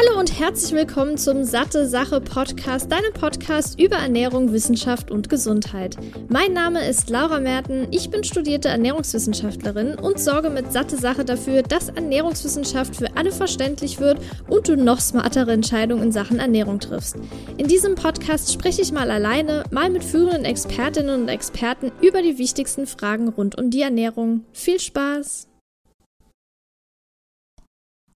Hallo und herzlich willkommen zum Satte Sache Podcast, deinem Podcast über Ernährung, Wissenschaft und Gesundheit. Mein Name ist Laura Merten, ich bin studierte Ernährungswissenschaftlerin und sorge mit Satte Sache dafür, dass Ernährungswissenschaft für alle verständlich wird und du noch smartere Entscheidungen in Sachen Ernährung triffst. In diesem Podcast spreche ich mal alleine, mal mit führenden Expertinnen und Experten über die wichtigsten Fragen rund um die Ernährung. Viel Spaß!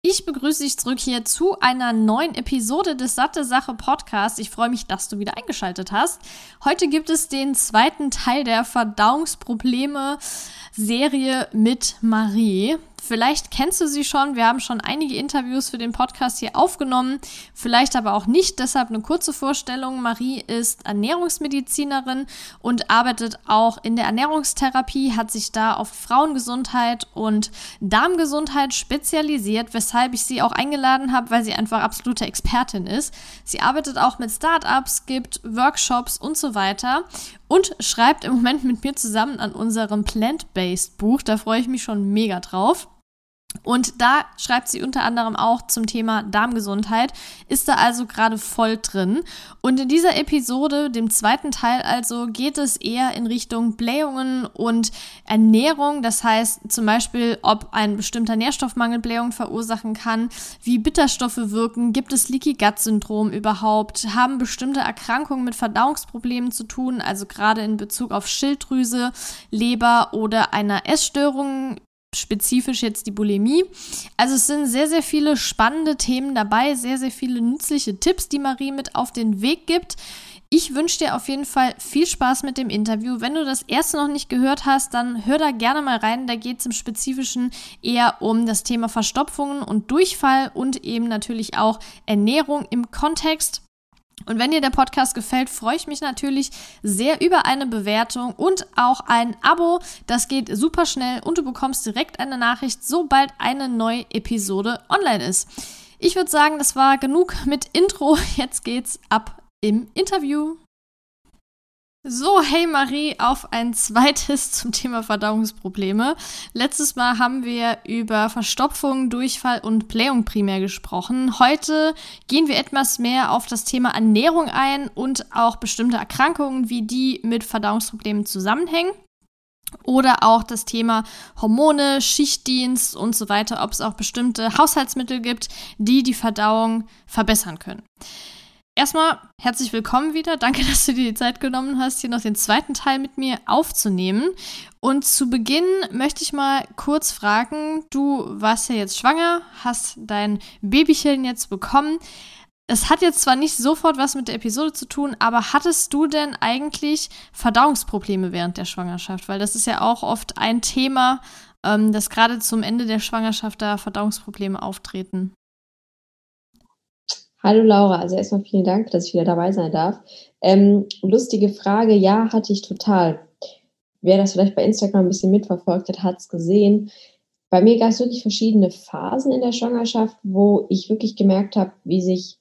Ich begrüße dich zurück hier zu einer neuen Episode des Satte Sache Podcasts. Ich freue mich, dass du wieder eingeschaltet hast. Heute gibt es den zweiten Teil der Verdauungsprobleme Serie mit Marie. Vielleicht kennst du sie schon. Wir haben schon einige Interviews für den Podcast hier aufgenommen. Vielleicht aber auch nicht. Deshalb eine kurze Vorstellung. Marie ist Ernährungsmedizinerin und arbeitet auch in der Ernährungstherapie, hat sich da auf Frauengesundheit und Darmgesundheit spezialisiert, weshalb ich sie auch eingeladen habe, weil sie einfach absolute Expertin ist. Sie arbeitet auch mit Startups, gibt Workshops und so weiter und schreibt im Moment mit mir zusammen an unserem Plant-Based Buch. Da freue ich mich schon mega drauf. Und da schreibt sie unter anderem auch zum Thema Darmgesundheit, ist da also gerade voll drin. Und in dieser Episode, dem zweiten Teil also, geht es eher in Richtung Blähungen und Ernährung. Das heißt zum Beispiel, ob ein bestimmter Nährstoffmangel Blähungen verursachen kann, wie Bitterstoffe wirken, gibt es Leaky Gut Syndrom überhaupt, haben bestimmte Erkrankungen mit Verdauungsproblemen zu tun, also gerade in Bezug auf Schilddrüse, Leber oder einer Essstörung spezifisch jetzt die Bulimie. Also es sind sehr, sehr viele spannende Themen dabei, sehr, sehr viele nützliche Tipps, die Marie mit auf den Weg gibt. Ich wünsche dir auf jeden Fall viel Spaß mit dem Interview. Wenn du das erste noch nicht gehört hast, dann hör da gerne mal rein. Da geht es im Spezifischen eher um das Thema Verstopfungen und Durchfall und eben natürlich auch Ernährung im Kontext. Und wenn dir der Podcast gefällt, freue ich mich natürlich sehr über eine Bewertung und auch ein Abo. Das geht super schnell und du bekommst direkt eine Nachricht, sobald eine neue Episode online ist. Ich würde sagen, das war genug mit Intro. Jetzt geht's ab im Interview. So, hey Marie, auf ein zweites zum Thema Verdauungsprobleme. Letztes Mal haben wir über Verstopfung, Durchfall und Blähung primär gesprochen. Heute gehen wir etwas mehr auf das Thema Ernährung ein und auch bestimmte Erkrankungen, wie die mit Verdauungsproblemen zusammenhängen. Oder auch das Thema Hormone, Schichtdienst und so weiter, ob es auch bestimmte Haushaltsmittel gibt, die die Verdauung verbessern können. Erstmal herzlich willkommen wieder. Danke, dass du dir die Zeit genommen hast, hier noch den zweiten Teil mit mir aufzunehmen. Und zu Beginn möchte ich mal kurz fragen, du warst ja jetzt schwanger, hast dein Babychen jetzt bekommen. Es hat jetzt zwar nicht sofort was mit der Episode zu tun, aber hattest du denn eigentlich Verdauungsprobleme während der Schwangerschaft? Weil das ist ja auch oft ein Thema, ähm, dass gerade zum Ende der Schwangerschaft da Verdauungsprobleme auftreten. Hallo Laura, also erstmal vielen Dank, dass ich wieder dabei sein darf. Ähm, lustige Frage, ja, hatte ich total. Wer das vielleicht bei Instagram ein bisschen mitverfolgt hat, hat es gesehen. Bei mir gab es wirklich verschiedene Phasen in der Schwangerschaft, wo ich wirklich gemerkt habe, wie sich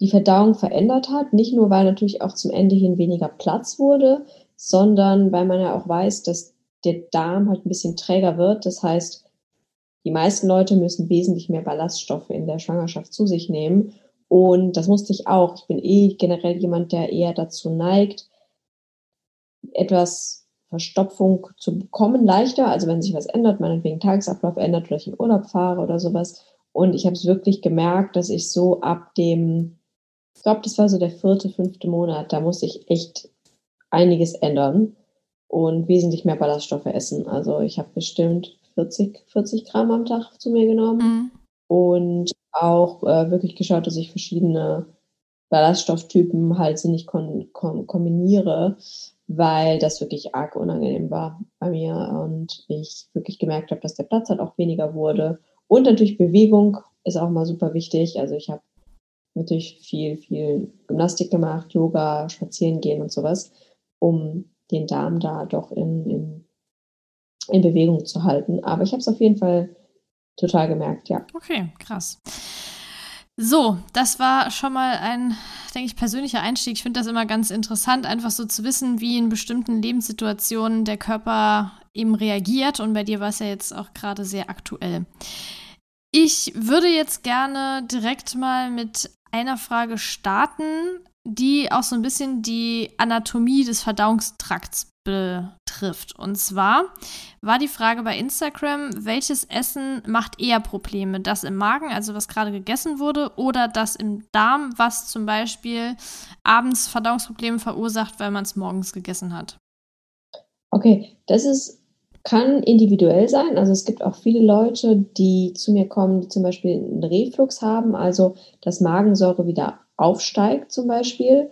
die Verdauung verändert hat. Nicht nur, weil natürlich auch zum Ende hin weniger Platz wurde, sondern weil man ja auch weiß, dass der Darm halt ein bisschen träger wird. Das heißt, die meisten Leute müssen wesentlich mehr Ballaststoffe in der Schwangerschaft zu sich nehmen. Und das musste ich auch. Ich bin eh generell jemand, der eher dazu neigt, etwas Verstopfung zu bekommen, leichter. Also wenn sich was ändert, meinetwegen Tagesablauf ändert oder ich in Urlaub fahre oder sowas. Und ich habe es wirklich gemerkt, dass ich so ab dem, ich glaube, das war so der vierte, fünfte Monat, da musste ich echt einiges ändern und wesentlich mehr Ballaststoffe essen. Also ich habe bestimmt 40, 40 Gramm am Tag zu mir genommen mhm. und auch äh, wirklich geschaut, dass ich verschiedene Ballaststofftypen halt sinnig kon kon kombiniere, weil das wirklich arg unangenehm war bei mir und ich wirklich gemerkt habe, dass der Platz halt auch weniger wurde. Und natürlich Bewegung ist auch mal super wichtig. Also ich habe natürlich viel, viel Gymnastik gemacht, Yoga, spazieren gehen und sowas, um den Darm da doch in, in in Bewegung zu halten. Aber ich habe es auf jeden Fall total gemerkt, ja. Okay, krass. So, das war schon mal ein, denke ich, persönlicher Einstieg. Ich finde das immer ganz interessant, einfach so zu wissen, wie in bestimmten Lebenssituationen der Körper eben reagiert. Und bei dir war es ja jetzt auch gerade sehr aktuell. Ich würde jetzt gerne direkt mal mit einer Frage starten, die auch so ein bisschen die Anatomie des Verdauungstrakts betrifft. Und zwar war die Frage bei Instagram, welches Essen macht eher Probleme? Das im Magen, also was gerade gegessen wurde, oder das im Darm, was zum Beispiel abends Verdauungsprobleme verursacht, weil man es morgens gegessen hat? Okay, das ist, kann individuell sein. Also es gibt auch viele Leute, die zu mir kommen, die zum Beispiel einen Reflux haben, also dass Magensäure wieder aufsteigt zum Beispiel.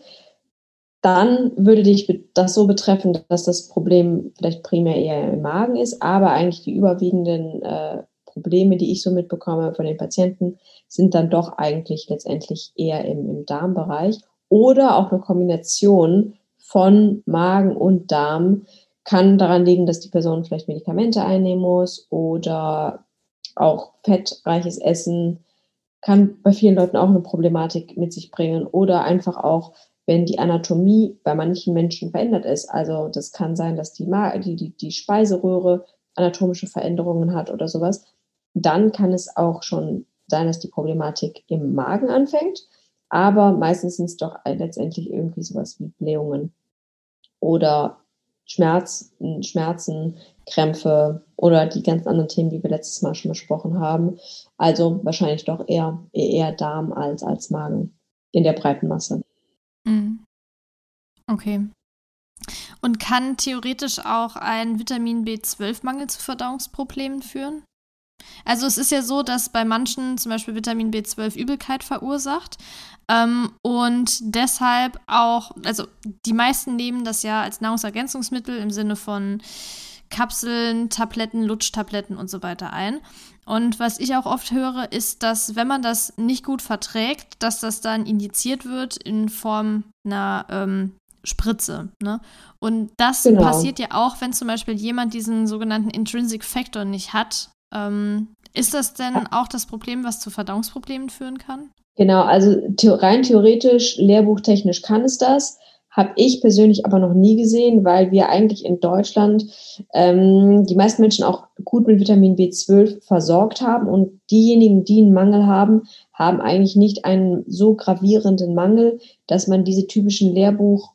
Dann würde dich das so betreffen, dass das Problem vielleicht primär eher im Magen ist, aber eigentlich die überwiegenden äh, Probleme, die ich so mitbekomme von den Patienten, sind dann doch eigentlich letztendlich eher im, im Darmbereich. Oder auch eine Kombination von Magen und Darm, kann daran liegen, dass die Person vielleicht Medikamente einnehmen muss oder auch fettreiches Essen kann bei vielen Leuten auch eine Problematik mit sich bringen oder einfach auch, wenn die Anatomie bei manchen Menschen verändert ist. Also das kann sein, dass die, die, die, die Speiseröhre anatomische Veränderungen hat oder sowas. Dann kann es auch schon sein, dass die Problematik im Magen anfängt. Aber meistens sind es doch letztendlich irgendwie sowas wie Blähungen oder Schmerz, Schmerzen, Krämpfe oder die ganz anderen Themen, die wir letztes Mal schon besprochen haben. Also wahrscheinlich doch eher, eher Darm als, als Magen in der breiten Masse. Okay. Und kann theoretisch auch ein Vitamin B12-Mangel zu Verdauungsproblemen führen? Also es ist ja so, dass bei manchen zum Beispiel Vitamin B12 Übelkeit verursacht ähm, und deshalb auch, also die meisten nehmen das ja als Nahrungsergänzungsmittel im Sinne von Kapseln, Tabletten, Lutschtabletten und so weiter ein. Und was ich auch oft höre, ist, dass wenn man das nicht gut verträgt, dass das dann indiziert wird in Form einer ähm, Spritze. Ne? Und das genau. passiert ja auch, wenn zum Beispiel jemand diesen sogenannten Intrinsic Factor nicht hat. Ähm, ist das denn auch das Problem, was zu Verdauungsproblemen führen kann? Genau, also rein theoretisch, lehrbuchtechnisch kann es das. Habe ich persönlich aber noch nie gesehen, weil wir eigentlich in Deutschland ähm, die meisten Menschen auch gut mit Vitamin B12 versorgt haben und diejenigen, die einen Mangel haben, haben eigentlich nicht einen so gravierenden Mangel, dass man diese typischen Lehrbuch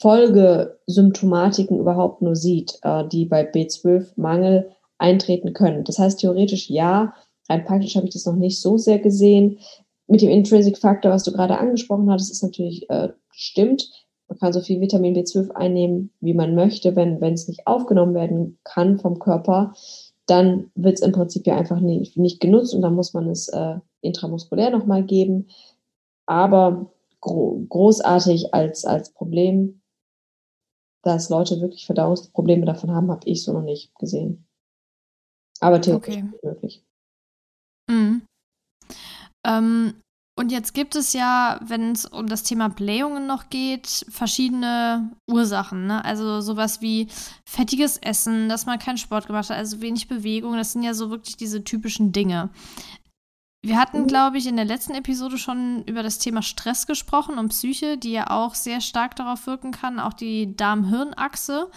Folgesymptomatiken überhaupt nur sieht, äh, die bei B12-Mangel eintreten können. Das heißt, theoretisch ja, rein praktisch habe ich das noch nicht so sehr gesehen. Mit dem Intrinsic Factor, was du gerade angesprochen hattest, ist natürlich äh, stimmt. Man kann so viel Vitamin B12 einnehmen, wie man möchte. Wenn, wenn es nicht aufgenommen werden kann vom Körper, dann wird es im Prinzip ja einfach nicht, nicht genutzt und dann muss man es äh, intramuskulär nochmal geben. Aber gro großartig als, als Problem, dass Leute wirklich Verdauungsprobleme davon haben, habe ich so noch nicht gesehen. Aber theoretisch okay. möglich. Mhm. Ähm, und jetzt gibt es ja, wenn es um das Thema Blähungen noch geht, verschiedene Ursachen. Ne? Also sowas wie fettiges Essen, dass man keinen Sport gemacht hat, also wenig Bewegung. Das sind ja so wirklich diese typischen Dinge. Wir hatten, mhm. glaube ich, in der letzten Episode schon über das Thema Stress gesprochen und Psyche, die ja auch sehr stark darauf wirken kann, auch die Darm-Hirn-Achse.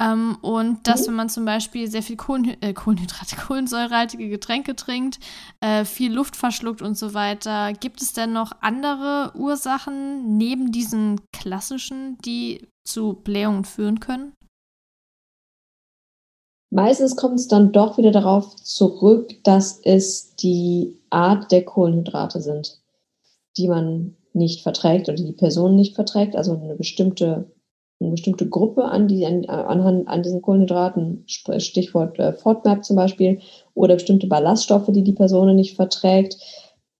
Ähm, und dass, mhm. wenn man zum Beispiel sehr viel Kohlen, äh, Kohlenhydrate, kohlensäurehaltige Getränke trinkt, äh, viel Luft verschluckt und so weiter, gibt es denn noch andere Ursachen neben diesen klassischen, die zu Blähungen führen können? Meistens kommt es dann doch wieder darauf zurück, dass es die Art der Kohlenhydrate sind, die man nicht verträgt oder die Person nicht verträgt, also eine bestimmte eine bestimmte Gruppe an, die an, an, an diesen Kohlenhydraten, Stichwort äh, FODMAP zum Beispiel, oder bestimmte Ballaststoffe, die die Person nicht verträgt.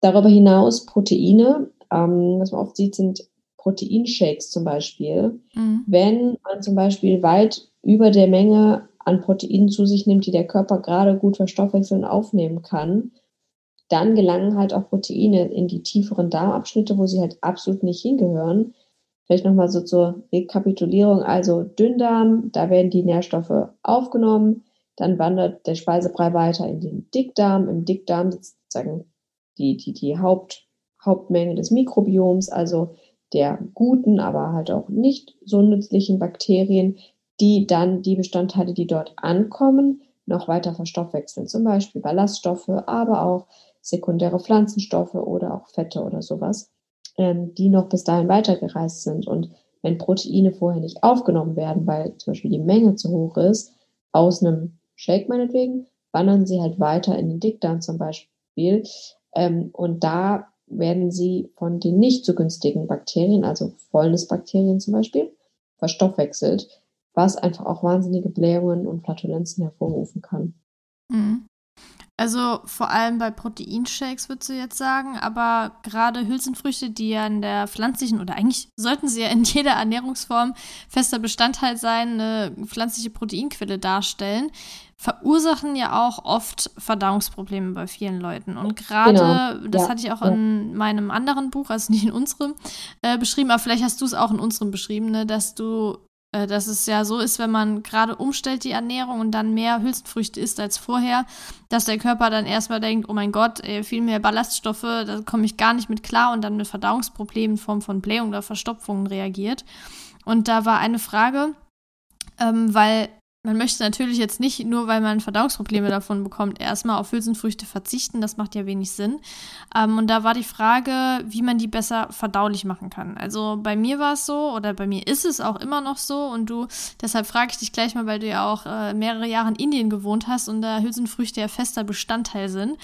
Darüber hinaus Proteine, ähm, was man oft sieht, sind Proteinshakes zum Beispiel. Mhm. Wenn man zum Beispiel weit über der Menge an Proteinen zu sich nimmt, die der Körper gerade gut verstoffwechseln und aufnehmen kann, dann gelangen halt auch Proteine in die tieferen Darmabschnitte, wo sie halt absolut nicht hingehören. Vielleicht nochmal so zur Rekapitulierung. Also Dünndarm, da werden die Nährstoffe aufgenommen. Dann wandert der Speisebrei weiter in den Dickdarm. Im Dickdarm sozusagen die, die, die Haupt, Hauptmenge des Mikrobioms, also der guten, aber halt auch nicht so nützlichen Bakterien, die dann die Bestandteile, die dort ankommen, noch weiter verstoffwechseln. Zum Beispiel Ballaststoffe, aber auch sekundäre Pflanzenstoffe oder auch Fette oder sowas, ähm, die noch bis dahin weitergereist sind. Und wenn Proteine vorher nicht aufgenommen werden, weil zum Beispiel die Menge zu hoch ist, aus einem Shake meinetwegen, wandern sie halt weiter in den Dickdarm zum Beispiel. Ähm, und da werden sie von den nicht so günstigen Bakterien, also Fäulnisbakterien zum Beispiel, verstoffwechselt, was einfach auch wahnsinnige Blähungen und Flatulenzen hervorrufen kann. Mhm. Also vor allem bei Proteinshakes würdest du jetzt sagen, aber gerade Hülsenfrüchte, die ja in der pflanzlichen oder eigentlich sollten sie ja in jeder Ernährungsform fester Bestandteil sein, eine pflanzliche Proteinquelle darstellen, verursachen ja auch oft Verdauungsprobleme bei vielen Leuten. Und gerade, genau. das ja. hatte ich auch ja. in meinem anderen Buch, also nicht in unserem, äh, beschrieben, aber vielleicht hast du es auch in unserem beschrieben, ne, dass du dass es ja so ist, wenn man gerade umstellt die Ernährung und dann mehr Hülsenfrüchte isst als vorher, dass der Körper dann erstmal denkt, oh mein Gott, viel mehr Ballaststoffe, da komme ich gar nicht mit klar und dann mit Verdauungsproblemen in Form von Blähung oder Verstopfungen reagiert. Und da war eine Frage, ähm, weil man möchte natürlich jetzt nicht, nur weil man Verdauungsprobleme davon bekommt, erstmal auf Hülsenfrüchte verzichten. Das macht ja wenig Sinn. Ähm, und da war die Frage, wie man die besser verdaulich machen kann. Also bei mir war es so, oder bei mir ist es auch immer noch so. Und du, deshalb frage ich dich gleich mal, weil du ja auch äh, mehrere Jahre in Indien gewohnt hast und da Hülsenfrüchte ja fester Bestandteil sind,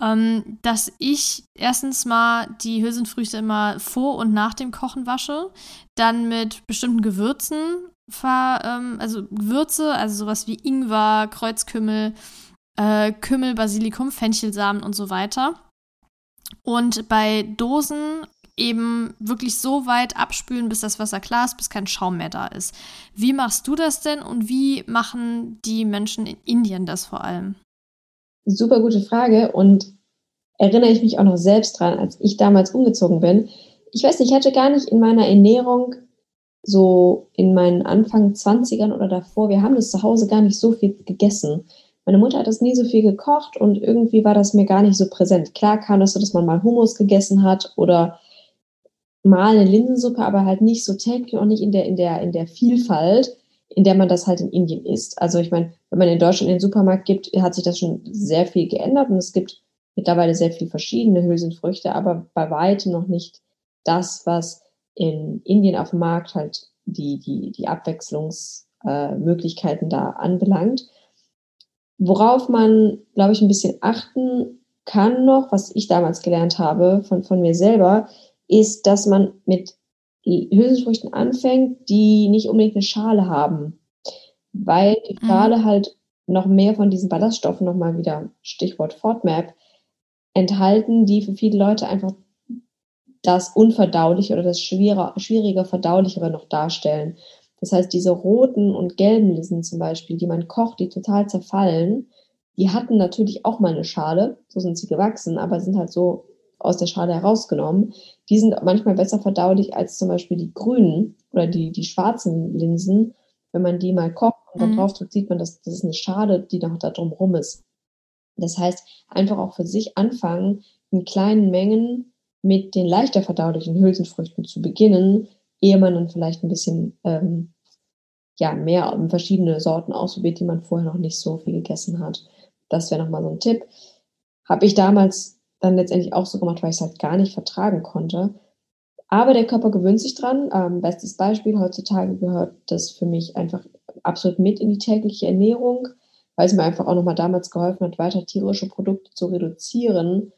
ähm, dass ich erstens mal die Hülsenfrüchte immer vor und nach dem Kochen wasche, dann mit bestimmten Gewürzen ver, ähm, also Gewürze, also sowas wie Ingwer, Kreuzkümmel, äh, Kümmel, Basilikum, Fenchelsamen und so weiter. Und bei Dosen eben wirklich so weit abspülen, bis das Wasser klar ist, bis kein Schaum mehr da ist. Wie machst du das denn und wie machen die Menschen in Indien das vor allem? Super gute Frage und erinnere ich mich auch noch selbst dran, als ich damals umgezogen bin. Ich weiß nicht, ich hatte gar nicht in meiner Ernährung so in meinen Anfang 20ern oder davor, wir haben das zu Hause gar nicht so viel gegessen. Meine Mutter hat das nie so viel gekocht und irgendwie war das mir gar nicht so präsent. Klar kam das so, dass man mal Hummus gegessen hat oder mal eine Linsensuppe, aber halt nicht so täglich und nicht in der, in der, in der Vielfalt, in der man das halt in Indien isst. Also ich meine, wenn man in Deutschland in den Supermarkt gibt, hat sich das schon sehr viel geändert und es gibt mittlerweile sehr viele verschiedene Hülsenfrüchte, aber bei weitem noch nicht das, was in Indien auf dem Markt halt die, die, die Abwechslungsmöglichkeiten äh, da anbelangt. Worauf man, glaube ich, ein bisschen achten kann noch, was ich damals gelernt habe von, von mir selber, ist, dass man mit Hülsenfrüchten anfängt, die nicht unbedingt eine Schale haben. Weil die mhm. Schale mhm. halt noch mehr von diesen Ballaststoffen, nochmal wieder Stichwort FODMAP, enthalten, die für viele Leute einfach das Unverdauliche oder das schwieriger, schwieriger Verdaulichere noch darstellen. Das heißt, diese roten und gelben Linsen zum Beispiel, die man kocht, die total zerfallen, die hatten natürlich auch mal eine Schale, so sind sie gewachsen, aber sind halt so aus der Schale herausgenommen. Die sind manchmal besser verdaulich als zum Beispiel die grünen oder die, die schwarzen Linsen. Wenn man die mal kocht und dann mhm. drauf drückt, sieht man, dass das ist eine Schale, die noch da drum rum ist. Das heißt, einfach auch für sich anfangen, in kleinen Mengen mit den leichter verdaulichen Hülsenfrüchten zu beginnen, ehe man dann vielleicht ein bisschen ähm, ja, mehr verschiedene Sorten ausprobiert, die man vorher noch nicht so viel gegessen hat. Das wäre nochmal so ein Tipp. Habe ich damals dann letztendlich auch so gemacht, weil ich es halt gar nicht vertragen konnte. Aber der Körper gewöhnt sich dran. Ähm, bestes Beispiel, heutzutage gehört das für mich einfach absolut mit in die tägliche Ernährung, weil es mir einfach auch nochmal damals geholfen hat, weiter tierische Produkte zu reduzieren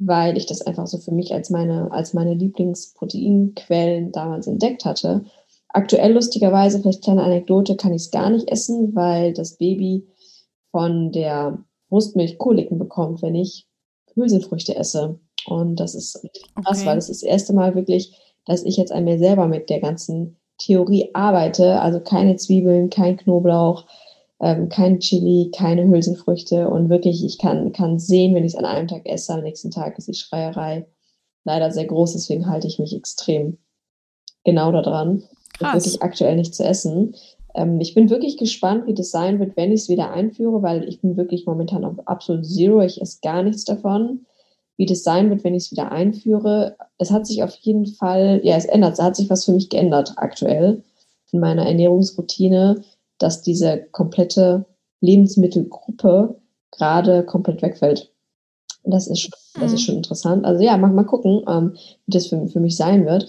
weil ich das einfach so für mich als meine, als meine Lieblingsproteinquellen damals entdeckt hatte. Aktuell lustigerweise, vielleicht kleine Anekdote, kann ich es gar nicht essen, weil das Baby von der Brustmilch Koliken bekommt, wenn ich Hülsenfrüchte esse. Und das ist krass, okay. weil es ist das erste Mal wirklich, dass ich jetzt an mir selber mit der ganzen Theorie arbeite. Also keine Zwiebeln, kein Knoblauch, ähm, kein Chili, keine Hülsenfrüchte und wirklich, ich kann, kann sehen, wenn ich es an einem Tag esse, am nächsten Tag ist die Schreierei leider sehr groß, deswegen halte ich mich extrem genau daran, wirklich aktuell nicht zu essen. Ähm, ich bin wirklich gespannt, wie das sein wird, wenn ich es wieder einführe, weil ich bin wirklich momentan auf absolut Zero, ich esse gar nichts davon. Wie das sein wird, wenn ich es wieder einführe. Es hat sich auf jeden Fall, ja, es ändert, es hat sich was für mich geändert aktuell in meiner Ernährungsroutine dass diese komplette Lebensmittelgruppe gerade komplett wegfällt. Das ist, schon, das ist mhm. schon interessant. Also ja, mach mal gucken, ähm, wie das für, für mich sein wird.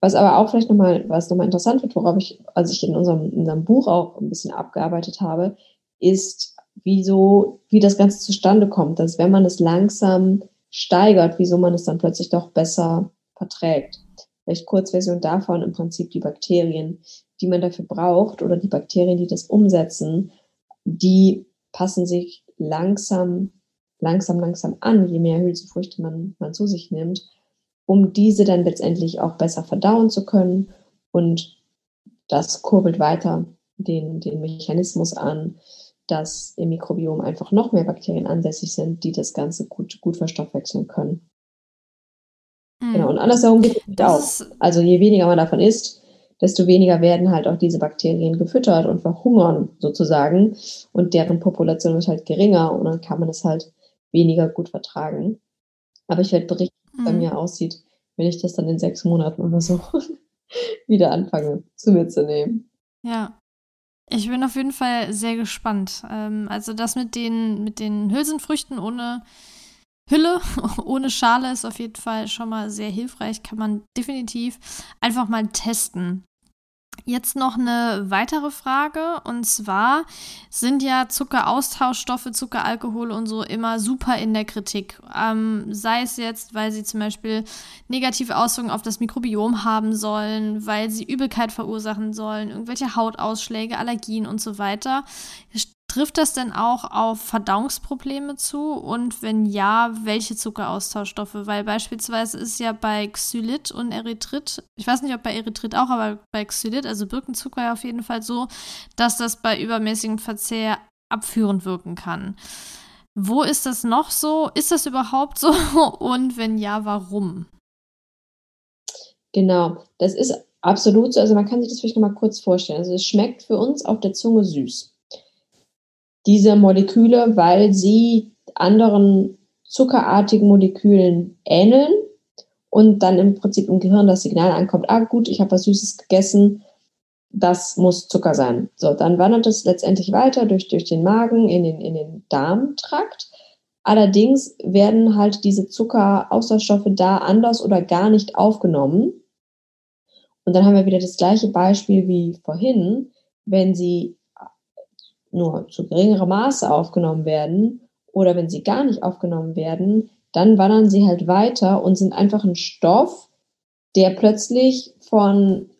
Was aber auch vielleicht nochmal, was nochmal interessant wird, worauf ich, als ich in unserem, in unserem Buch auch ein bisschen abgearbeitet habe, ist, wieso, wie das Ganze zustande kommt, dass wenn man es langsam steigert, wieso man es dann plötzlich doch besser verträgt. Vielleicht Kurzversion davon im Prinzip die Bakterien, die man dafür braucht oder die Bakterien, die das umsetzen, die passen sich langsam, langsam, langsam an, je mehr Hülsenfrüchte man, man zu sich nimmt, um diese dann letztendlich auch besser verdauen zu können. Und das kurbelt weiter den, den Mechanismus an, dass im Mikrobiom einfach noch mehr Bakterien ansässig sind, die das Ganze gut, gut verstoffwechseln können. Mhm. Genau, und andersherum geht es auch. Also je weniger man davon isst, desto weniger werden halt auch diese Bakterien gefüttert und verhungern sozusagen. Und deren Population wird halt geringer und dann kann man es halt weniger gut vertragen. Aber ich werde berichten, wie es bei mhm. mir aussieht, wenn ich das dann in sechs Monaten oder so wieder anfange zu mir zu nehmen. Ja. Ich bin auf jeden Fall sehr gespannt. Ähm, also das mit den, mit den Hülsenfrüchten ohne Hülle, ohne Schale ist auf jeden Fall schon mal sehr hilfreich. Kann man definitiv einfach mal testen. Jetzt noch eine weitere Frage und zwar sind ja Zuckeraustauschstoffe, Zuckeralkohole und so immer super in der Kritik. Ähm, sei es jetzt, weil sie zum Beispiel negative Auswirkungen auf das Mikrobiom haben sollen, weil sie Übelkeit verursachen sollen, irgendwelche Hautausschläge, Allergien und so weiter. Trifft das denn auch auf Verdauungsprobleme zu? Und wenn ja, welche Zuckeraustauschstoffe? Weil beispielsweise ist ja bei Xylit und Erythrit, ich weiß nicht, ob bei Erythrit auch, aber bei Xylit, also Birkenzucker ja auf jeden Fall so, dass das bei übermäßigem Verzehr abführend wirken kann. Wo ist das noch so? Ist das überhaupt so? Und wenn ja, warum? Genau, das ist absolut so. Also man kann sich das vielleicht noch mal kurz vorstellen. Also es schmeckt für uns auf der Zunge süß diese Moleküle, weil sie anderen zuckerartigen Molekülen ähneln und dann im Prinzip im Gehirn das Signal ankommt, ah gut, ich habe was Süßes gegessen, das muss Zucker sein. So, dann wandert es letztendlich weiter durch, durch den Magen in den, in den Darmtrakt. Allerdings werden halt diese Zuckeraustauschstoffe da anders oder gar nicht aufgenommen. Und dann haben wir wieder das gleiche Beispiel wie vorhin. Wenn sie nur zu geringerem Maße aufgenommen werden oder wenn sie gar nicht aufgenommen werden, dann wandern sie halt weiter und sind einfach ein Stoff, der plötzlich von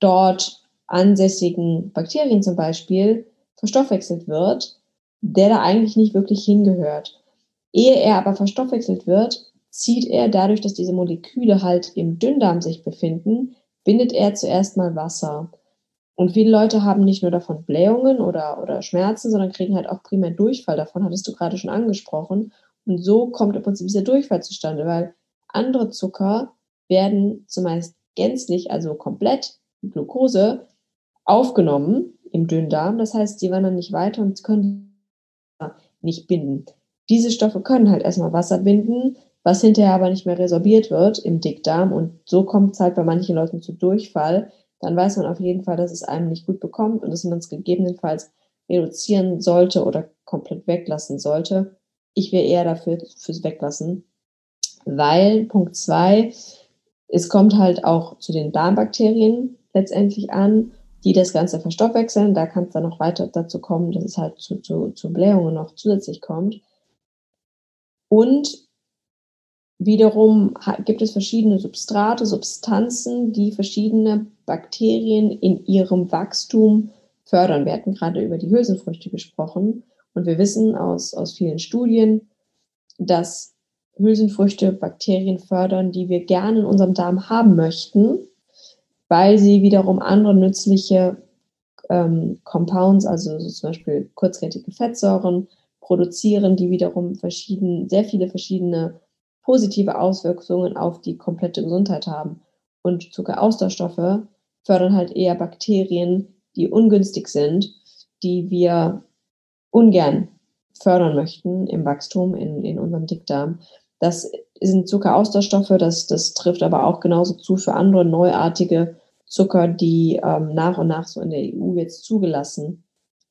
dort ansässigen Bakterien zum Beispiel verstoffwechselt wird, der da eigentlich nicht wirklich hingehört. Ehe er aber verstoffwechselt wird, zieht er dadurch, dass diese Moleküle halt im Dünndarm sich befinden, bindet er zuerst mal Wasser. Und viele Leute haben nicht nur davon Blähungen oder, oder Schmerzen, sondern kriegen halt auch primär Durchfall davon, hattest du gerade schon angesprochen. Und so kommt im Prinzip dieser Durchfall zustande, weil andere Zucker werden zumeist gänzlich, also komplett Glucose, aufgenommen im Dünndarm. Das heißt, sie wandern nicht weiter und können nicht binden. Diese Stoffe können halt erstmal Wasser binden, was hinterher aber nicht mehr resorbiert wird im Dickdarm. Und so kommt es halt bei manchen Leuten zu Durchfall, dann weiß man auf jeden Fall, dass es einem nicht gut bekommt und dass man es gegebenenfalls reduzieren sollte oder komplett weglassen sollte. Ich wäre eher dafür fürs Weglassen, weil Punkt zwei, es kommt halt auch zu den Darmbakterien letztendlich an, die das Ganze verstoffwechseln. Da kann es dann noch weiter dazu kommen, dass es halt zu, zu, zu Blähungen noch zusätzlich kommt. Und Wiederum gibt es verschiedene Substrate, Substanzen, die verschiedene Bakterien in ihrem Wachstum fördern. Wir hatten gerade über die Hülsenfrüchte gesprochen und wir wissen aus, aus vielen Studien, dass Hülsenfrüchte Bakterien fördern, die wir gerne in unserem Darm haben möchten, weil sie wiederum andere nützliche ähm, Compounds, also so zum Beispiel kurzkettige Fettsäuren, produzieren, die wiederum verschieden, sehr viele verschiedene positive Auswirkungen auf die komplette Gesundheit haben. Und Zuckeraustauschstoffe fördern halt eher Bakterien, die ungünstig sind, die wir ungern fördern möchten im Wachstum in, in unserem Dickdarm. Das sind Zuckeraustauschstoffe, das, das trifft aber auch genauso zu für andere neuartige Zucker, die ähm, nach und nach so in der EU jetzt zugelassen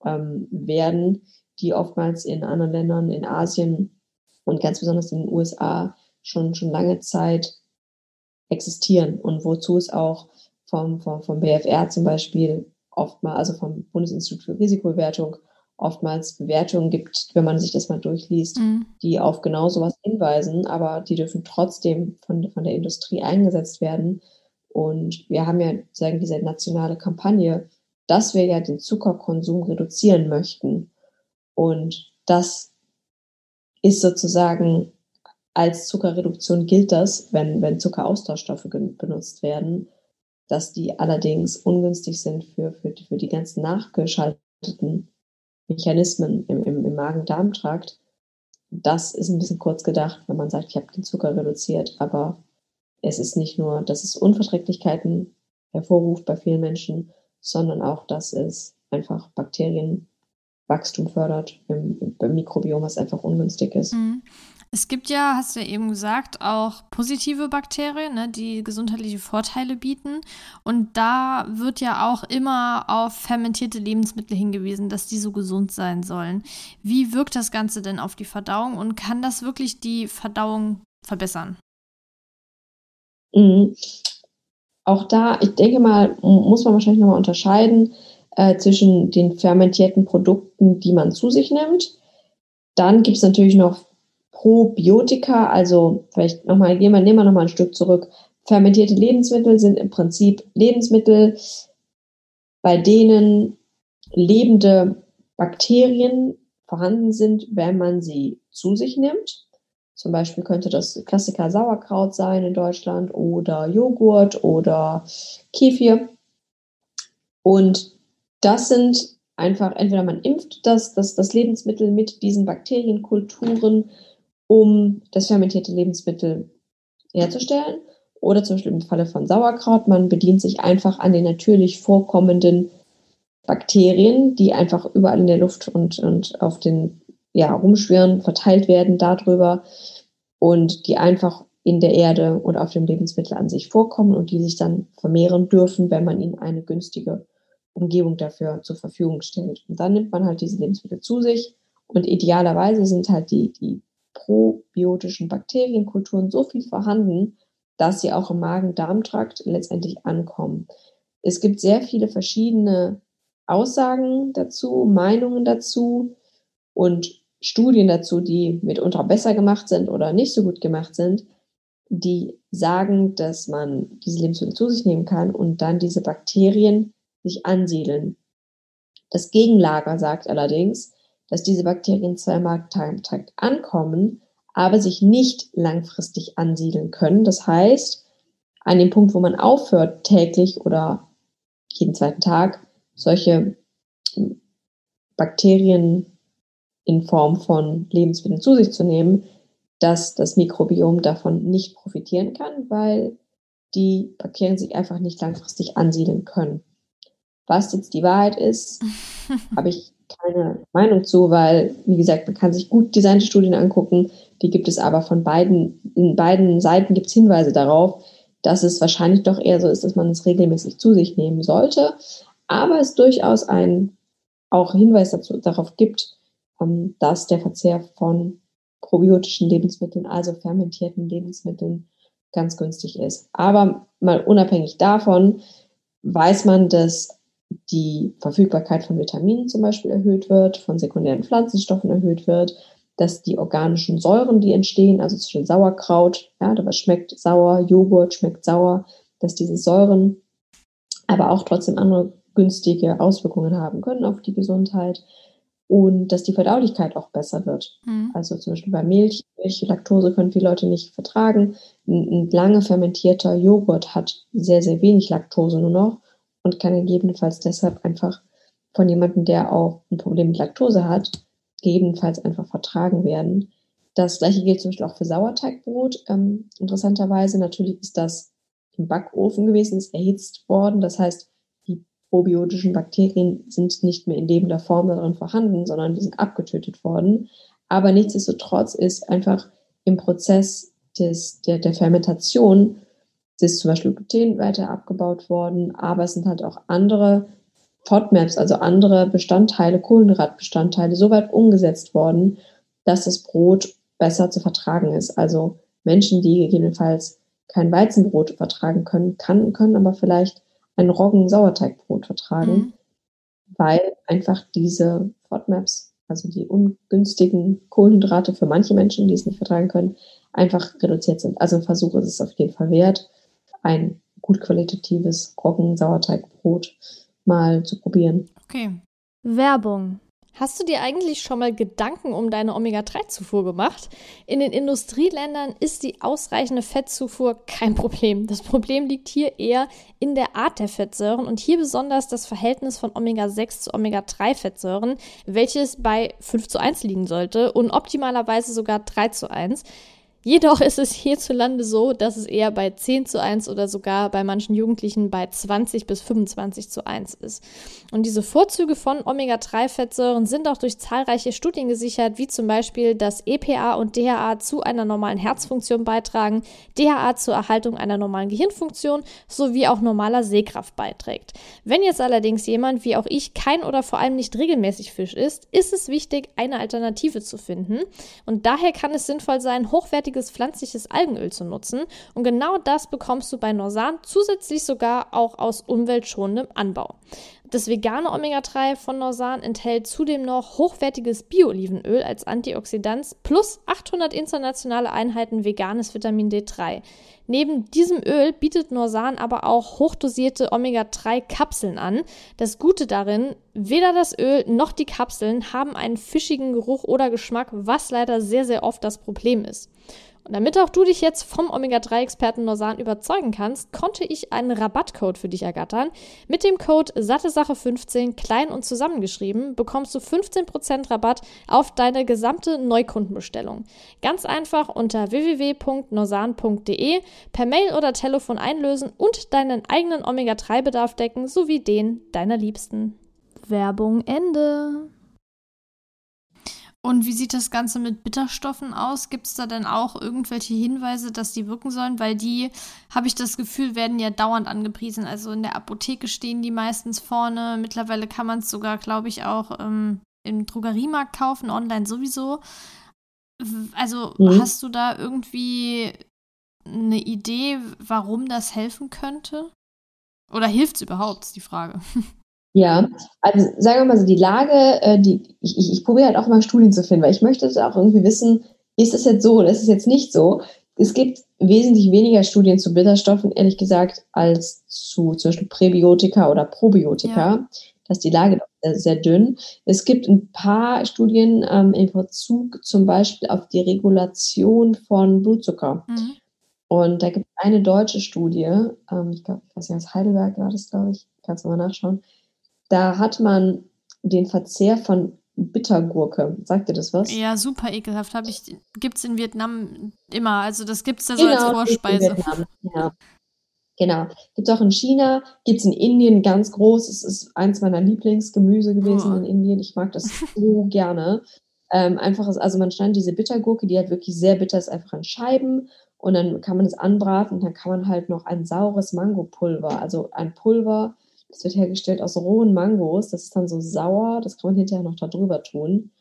ähm, werden, die oftmals in anderen Ländern, in Asien und ganz besonders in den USA schon, schon lange Zeit existieren und wozu es auch vom, vom, vom BFR zum Beispiel oftmals, also vom Bundesinstitut für Risikobewertung, oftmals Bewertungen gibt, wenn man sich das mal durchliest, mhm. die auf genau sowas hinweisen, aber die dürfen trotzdem von, von der Industrie eingesetzt werden. Und wir haben ja sagen diese nationale Kampagne, dass wir ja den Zuckerkonsum reduzieren möchten. Und das ist sozusagen als Zuckerreduktion gilt das, wenn, wenn Zuckeraustauschstoffe benutzt werden, dass die allerdings ungünstig sind für, für, für die ganzen nachgeschalteten Mechanismen im, im, im Magen-Darm-Trakt. Das ist ein bisschen kurz gedacht, wenn man sagt, ich habe den Zucker reduziert, aber es ist nicht nur, dass es Unverträglichkeiten hervorruft bei vielen Menschen, sondern auch, dass es einfach Bakterienwachstum fördert im, im Mikrobiom, was einfach ungünstig ist. Mhm. Es gibt ja, hast du ja eben gesagt, auch positive Bakterien, ne, die gesundheitliche Vorteile bieten. Und da wird ja auch immer auf fermentierte Lebensmittel hingewiesen, dass die so gesund sein sollen. Wie wirkt das Ganze denn auf die Verdauung und kann das wirklich die Verdauung verbessern? Mhm. Auch da, ich denke mal, muss man wahrscheinlich nochmal unterscheiden äh, zwischen den fermentierten Produkten, die man zu sich nimmt. Dann gibt es natürlich noch Probiotika, also vielleicht nochmal, gehen wir, nehmen wir nochmal ein Stück zurück. Fermentierte Lebensmittel sind im Prinzip Lebensmittel, bei denen lebende Bakterien vorhanden sind, wenn man sie zu sich nimmt. Zum Beispiel könnte das Klassiker Sauerkraut sein in Deutschland oder Joghurt oder Kefir. Und das sind einfach, entweder man impft das, das, das Lebensmittel mit diesen Bakterienkulturen um das fermentierte Lebensmittel herzustellen. Oder zum Beispiel im Falle von Sauerkraut, man bedient sich einfach an den natürlich vorkommenden Bakterien, die einfach überall in der Luft und, und auf den ja, rumschwirren, verteilt werden darüber und die einfach in der Erde und auf dem Lebensmittel an sich vorkommen und die sich dann vermehren dürfen, wenn man ihnen eine günstige Umgebung dafür zur Verfügung stellt. Und dann nimmt man halt diese Lebensmittel zu sich und idealerweise sind halt die, die probiotischen Bakterienkulturen so viel vorhanden, dass sie auch im Magen-Darm-Trakt letztendlich ankommen. Es gibt sehr viele verschiedene Aussagen dazu, Meinungen dazu und Studien dazu, die mitunter besser gemacht sind oder nicht so gut gemacht sind, die sagen, dass man diese Lebensmittel zu sich nehmen kann und dann diese Bakterien sich ansiedeln. Das Gegenlager sagt allerdings, dass diese Bakterien zwar im Magen-Darm-Trakt ankommen, aber sich nicht langfristig ansiedeln können. Das heißt, an dem Punkt, wo man aufhört, täglich oder jeden zweiten Tag solche Bakterien in Form von Lebensmitteln zu sich zu nehmen, dass das Mikrobiom davon nicht profitieren kann, weil die Bakterien sich einfach nicht langfristig ansiedeln können. Was jetzt die Wahrheit ist, habe ich keine Meinung zu, weil, wie gesagt, man kann sich gut designte Studien angucken. Die gibt es aber von beiden, in beiden Seiten gibt es Hinweise darauf, dass es wahrscheinlich doch eher so ist, dass man es regelmäßig zu sich nehmen sollte. Aber es durchaus ein auch Hinweis dazu, darauf gibt, ähm, dass der Verzehr von probiotischen Lebensmitteln, also fermentierten Lebensmitteln, ganz günstig ist. Aber mal unabhängig davon weiß man, dass die Verfügbarkeit von Vitaminen zum Beispiel erhöht wird, von sekundären Pflanzenstoffen erhöht wird, dass die organischen Säuren, die entstehen, also zwischen Sauerkraut, ja, da schmeckt sauer, Joghurt schmeckt sauer, dass diese Säuren aber auch trotzdem andere günstige Auswirkungen haben können auf die Gesundheit und dass die Verdaulichkeit auch besser wird. Mhm. Also zum Beispiel bei Milch, Milch, Laktose können viele Leute nicht vertragen. Ein, ein lange fermentierter Joghurt hat sehr, sehr wenig Laktose nur noch und kann gegebenenfalls deshalb einfach von jemandem, der auch ein Problem mit Laktose hat, gegebenenfalls einfach vertragen werden. Das gleiche gilt zum Beispiel auch für Sauerteigbrot. Ähm, interessanterweise natürlich ist das im Backofen gewesen, ist erhitzt worden. Das heißt, die probiotischen Bakterien sind nicht mehr in lebender Form darin vorhanden, sondern die sind abgetötet worden. Aber nichtsdestotrotz ist einfach im Prozess des, der, der Fermentation es ist zum Beispiel Gluten weiter abgebaut worden, aber es sind halt auch andere FODMAPs, also andere Bestandteile, Kohlenhydratbestandteile, so weit umgesetzt worden, dass das Brot besser zu vertragen ist. Also Menschen, die gegebenenfalls kein Weizenbrot vertragen können, kann, können aber vielleicht ein Roggen-Sauerteigbrot vertragen, mhm. weil einfach diese FODMAPs, also die ungünstigen Kohlenhydrate für manche Menschen, die es nicht vertragen können, einfach reduziert sind. Also ein Versuch ist es auf jeden Fall wert, ein gut qualitatives Roggen-Sauerteigbrot mal zu probieren. Okay. Werbung. Hast du dir eigentlich schon mal Gedanken um deine Omega-3-Zufuhr gemacht? In den Industrieländern ist die ausreichende Fettzufuhr kein Problem. Das Problem liegt hier eher in der Art der Fettsäuren und hier besonders das Verhältnis von Omega-6 zu Omega-3-Fettsäuren, welches bei 5 zu 1 liegen sollte und optimalerweise sogar 3 zu 1. Jedoch ist es hierzulande so, dass es eher bei 10 zu 1 oder sogar bei manchen Jugendlichen bei 20 bis 25 zu 1 ist. Und diese Vorzüge von Omega-3-Fettsäuren sind auch durch zahlreiche Studien gesichert, wie zum Beispiel, dass EPA und DHA zu einer normalen Herzfunktion beitragen, DHA zur Erhaltung einer normalen Gehirnfunktion sowie auch normaler Sehkraft beiträgt. Wenn jetzt allerdings jemand wie auch ich kein oder vor allem nicht regelmäßig Fisch isst, ist es wichtig, eine Alternative zu finden. Und daher kann es sinnvoll sein, hochwertige hochwertiges pflanzliches Algenöl zu nutzen. Und genau das bekommst du bei Norsan zusätzlich sogar auch aus umweltschonendem Anbau. Das vegane Omega-3 von Norsan enthält zudem noch hochwertiges Bio-Olivenöl als Antioxidant plus 800 internationale Einheiten veganes Vitamin D3. Neben diesem Öl bietet Norsan aber auch hochdosierte Omega-3-Kapseln an. Das Gute darin, weder das Öl noch die Kapseln haben einen fischigen Geruch oder Geschmack, was leider sehr, sehr oft das Problem ist. Und damit auch du dich jetzt vom Omega-3-Experten Norsan überzeugen kannst, konnte ich einen Rabattcode für dich ergattern. Mit dem Code SatteSache15 klein und zusammengeschrieben bekommst du 15% Rabatt auf deine gesamte Neukundenbestellung. Ganz einfach unter www.norsan.de per Mail oder Telefon einlösen und deinen eigenen Omega-3-Bedarf decken sowie den deiner Liebsten. Werbung Ende. Und wie sieht das Ganze mit Bitterstoffen aus? Gibt es da denn auch irgendwelche Hinweise, dass die wirken sollen? Weil die, habe ich das Gefühl, werden ja dauernd angepriesen. Also in der Apotheke stehen die meistens vorne. Mittlerweile kann man es sogar, glaube ich, auch ähm, im Drogeriemarkt kaufen, online sowieso. Also mhm. hast du da irgendwie eine Idee, warum das helfen könnte? Oder hilft es überhaupt, ist die Frage. Ja, also sagen wir mal so, die Lage, äh, die, ich, ich, ich probiere halt auch mal Studien zu finden, weil ich möchte auch irgendwie wissen, ist es jetzt so oder ist es jetzt nicht so? Es gibt wesentlich weniger Studien zu Bitterstoffen, ehrlich gesagt, als zu zum Beispiel Präbiotika oder Probiotika. Ja. Da ist die Lage sehr, sehr dünn. Es gibt ein paar Studien ähm, im Bezug zum Beispiel auf die Regulation von Blutzucker. Mhm. Und da gibt es eine deutsche Studie, ähm, ich glaube, ich weiß nicht, aus Heidelberg war das, glaube ich, kannst du mal nachschauen da hat man den Verzehr von Bittergurke. Sagt dir das was? Ja, super ekelhaft. Gibt es in Vietnam immer. Also das gibt es da so genau, als Vorspeise. Ja. Genau. Gibt es auch in China, gibt es in Indien ganz groß. Es ist eins meiner Lieblingsgemüse gewesen oh. in Indien. Ich mag das so gerne. Ähm, einfach, also man schneidet diese Bittergurke, die halt wirklich sehr bitter ist, einfach in Scheiben und dann kann man es anbraten und dann kann man halt noch ein saures Mangopulver, also ein Pulver, das wird hergestellt aus rohen Mangos. Das ist dann so sauer. Das kann man hinterher noch da drüber tun.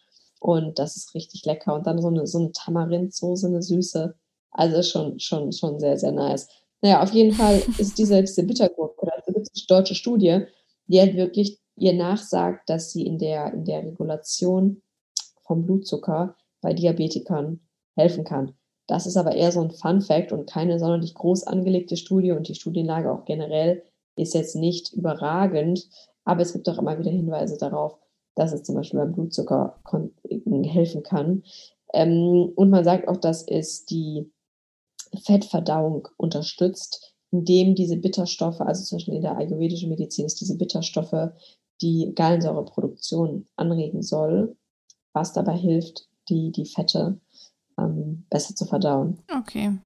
Und das ist richtig lecker. Und dann so eine, so eine Tamarind-Soße, eine süße. Also schon, schon, schon sehr, sehr nice. Naja, auf jeden Fall ist diese, diese Bittergurke, da gibt es eine deutsche Studie, die halt wirklich ihr nachsagt, dass sie in der, in der Regulation vom Blutzucker bei Diabetikern helfen kann. Das ist aber eher so ein Fun Fact und keine sonderlich groß angelegte Studie und die Studienlage auch generell ist jetzt nicht überragend, aber es gibt auch immer wieder Hinweise darauf, dass es zum Beispiel beim Blutzucker helfen kann. Ähm, und man sagt auch, dass es die Fettverdauung unterstützt, indem diese Bitterstoffe, also zum Beispiel in der ayurvedischen Medizin ist diese Bitterstoffe die Gallensäureproduktion anregen soll, was dabei hilft, die, die Fette ähm, besser zu verdauen. Okay,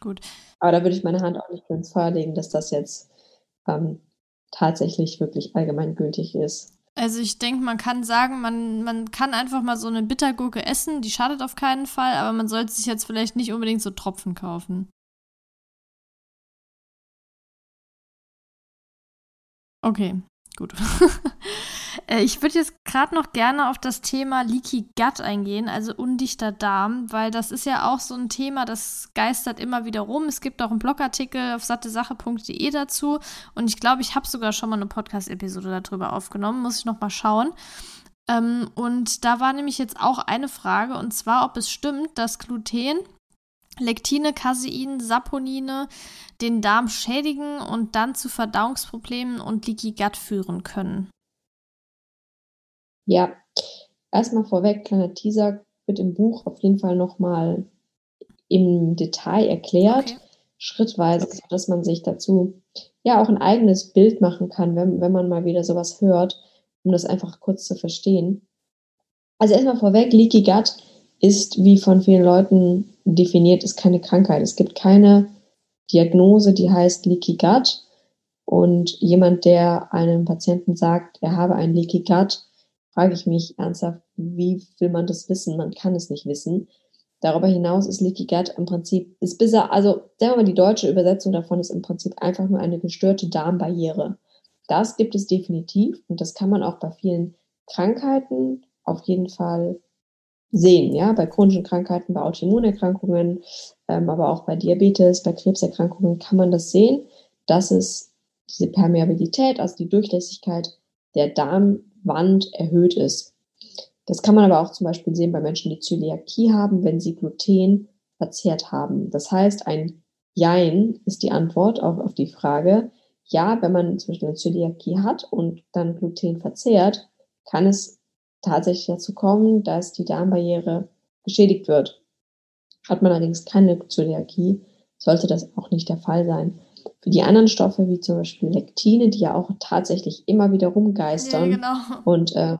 gut. Aber da würde ich meine Hand auch nicht ins Feuer legen, dass das jetzt ähm, tatsächlich wirklich allgemeingültig ist. Also ich denke, man kann sagen, man, man kann einfach mal so eine Bittergurke essen, die schadet auf keinen Fall, aber man sollte sich jetzt vielleicht nicht unbedingt so Tropfen kaufen. Okay, gut. Äh, ich würde jetzt gerade noch gerne auf das Thema Leaky Gut eingehen, also undichter Darm, weil das ist ja auch so ein Thema, das geistert immer wieder rum. Es gibt auch einen Blogartikel auf sattesache.de dazu und ich glaube, ich habe sogar schon mal eine Podcast-Episode darüber aufgenommen, muss ich noch mal schauen. Ähm, und da war nämlich jetzt auch eine Frage, und zwar, ob es stimmt, dass Gluten Lektine, Casein, Saponine den Darm schädigen und dann zu Verdauungsproblemen und Leaky Gut führen können. Ja, erstmal vorweg, kleiner Teaser, wird im Buch auf jeden Fall nochmal im Detail erklärt, okay. schrittweise, okay. dass man sich dazu ja auch ein eigenes Bild machen kann, wenn, wenn man mal wieder sowas hört, um das einfach kurz zu verstehen. Also erstmal vorweg, Leaky Gut ist, wie von vielen Leuten definiert, ist keine Krankheit. Es gibt keine Diagnose, die heißt Leaky Gut. Und jemand, der einem Patienten sagt, er habe ein Leaky Gut, frage ich mich ernsthaft, wie will man das wissen? Man kann es nicht wissen. Darüber hinaus ist Leaky Gut im Prinzip, ist bisher, also sagen wir mal, die deutsche Übersetzung davon ist im Prinzip einfach nur eine gestörte Darmbarriere. Das gibt es definitiv und das kann man auch bei vielen Krankheiten auf jeden Fall sehen, ja, bei chronischen Krankheiten, bei Autoimmunerkrankungen, ähm, aber auch bei Diabetes, bei Krebserkrankungen kann man das sehen, dass es diese Permeabilität, also die Durchlässigkeit der Darmwand erhöht ist. Das kann man aber auch zum Beispiel sehen bei Menschen, die Zöliakie haben, wenn sie Gluten verzehrt haben. Das heißt, ein Jein ist die Antwort auf, auf die Frage. Ja, wenn man zum Beispiel eine Zöliakie hat und dann Gluten verzehrt, kann es tatsächlich dazu kommen, dass die Darmbarriere geschädigt wird. Hat man allerdings keine Zöliakie, sollte das auch nicht der Fall sein. Für die anderen Stoffe, wie zum Beispiel Lektine, die ja auch tatsächlich immer wieder rumgeistern ja, genau. und äh,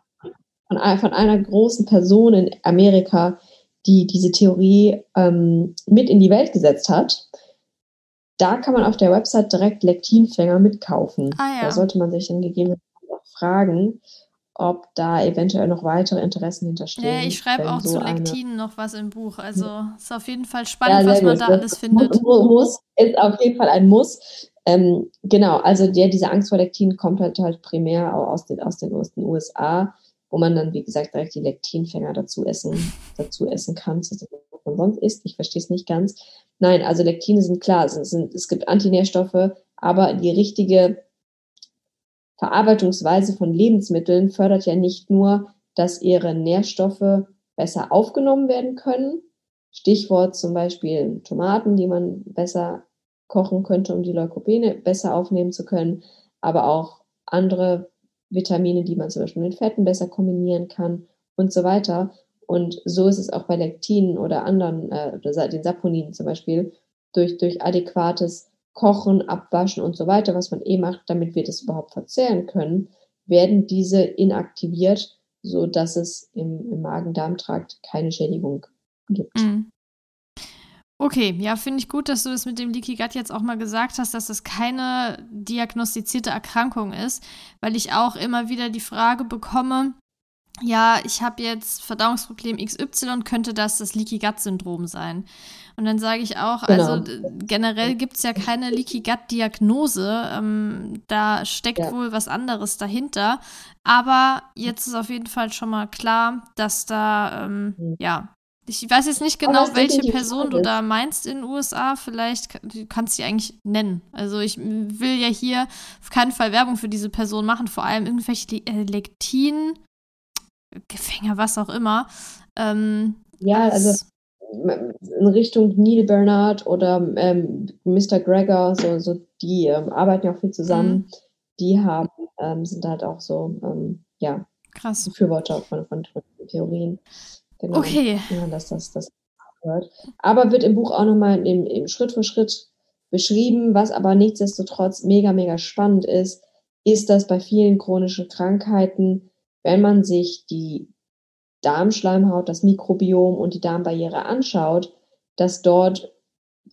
von, von, einer großen Person in Amerika, die diese Theorie ähm, mit in die Welt gesetzt hat, da kann man auf der Website direkt Lektinfänger mitkaufen. Ah, ja. Da sollte man sich dann gegebenenfalls auch fragen, ob da eventuell noch weitere Interessen hinterstehen. Ja, ich schreibe auch so zu Lektinen noch was im Buch. Also ist auf jeden Fall spannend, ja, was man gut. da das alles findet. Muss, ist auf jeden Fall ein Muss. Ähm, genau, also ja, diese Angst vor Lektinen kommt halt, halt primär auch aus den, aus den, USA, wo man dann, wie gesagt, direkt die Lektinfänger dazu essen, dazu essen kann, was man sonst isst. Ich verstehe es nicht ganz. Nein, also Lektine sind klar, es, sind, es gibt Antinährstoffe, aber die richtige Verarbeitungsweise von Lebensmitteln fördert ja nicht nur, dass ihre Nährstoffe besser aufgenommen werden können. Stichwort zum Beispiel Tomaten, die man besser kochen könnte, um die Leukopene besser aufnehmen zu können, aber auch andere Vitamine, die man zum Beispiel mit Fetten besser kombinieren kann und so weiter. Und so ist es auch bei Lektinen oder anderen, äh, den Saponinen zum Beispiel, durch, durch adäquates Kochen, Abwaschen und so weiter, was man eh macht, damit wir das überhaupt verzehren können, werden diese inaktiviert, so dass es im, im Magen-Darm-Trakt keine Schädigung gibt. Mhm. Okay, ja, finde ich gut, dass du das mit dem Leaky Gut jetzt auch mal gesagt hast, dass das keine diagnostizierte Erkrankung ist, weil ich auch immer wieder die Frage bekomme, ja, ich habe jetzt Verdauungsproblem XY, könnte das das Leaky Gut Syndrom sein? Und dann sage ich auch, genau. also generell gibt es ja keine Leaky Gut Diagnose, ähm, da steckt ja. wohl was anderes dahinter. Aber jetzt ist auf jeden Fall schon mal klar, dass da, ähm, mhm. ja, ich weiß jetzt nicht genau, welche Person du da meinst in den USA. Vielleicht du kannst du die eigentlich nennen. Also ich will ja hier auf keinen Fall Werbung für diese Person machen, vor allem irgendwelche äh, Lektin Gefänger, was auch immer. Ähm, ja, also in Richtung Neil Bernard oder ähm, Mr. Gregor, so, so die ähm, arbeiten ja auch viel zusammen. Mhm. Die haben, ähm, sind halt auch so, ähm, ja, Krass. Befürworter von, von, Theorien. Genau. Okay. Ja, dass das, das gehört. Aber wird im Buch auch nochmal im, im Schritt für Schritt beschrieben, was aber nichtsdestotrotz mega, mega spannend ist, ist, dass bei vielen chronischen Krankheiten wenn man sich die Darmschleimhaut, das Mikrobiom und die Darmbarriere anschaut, dass dort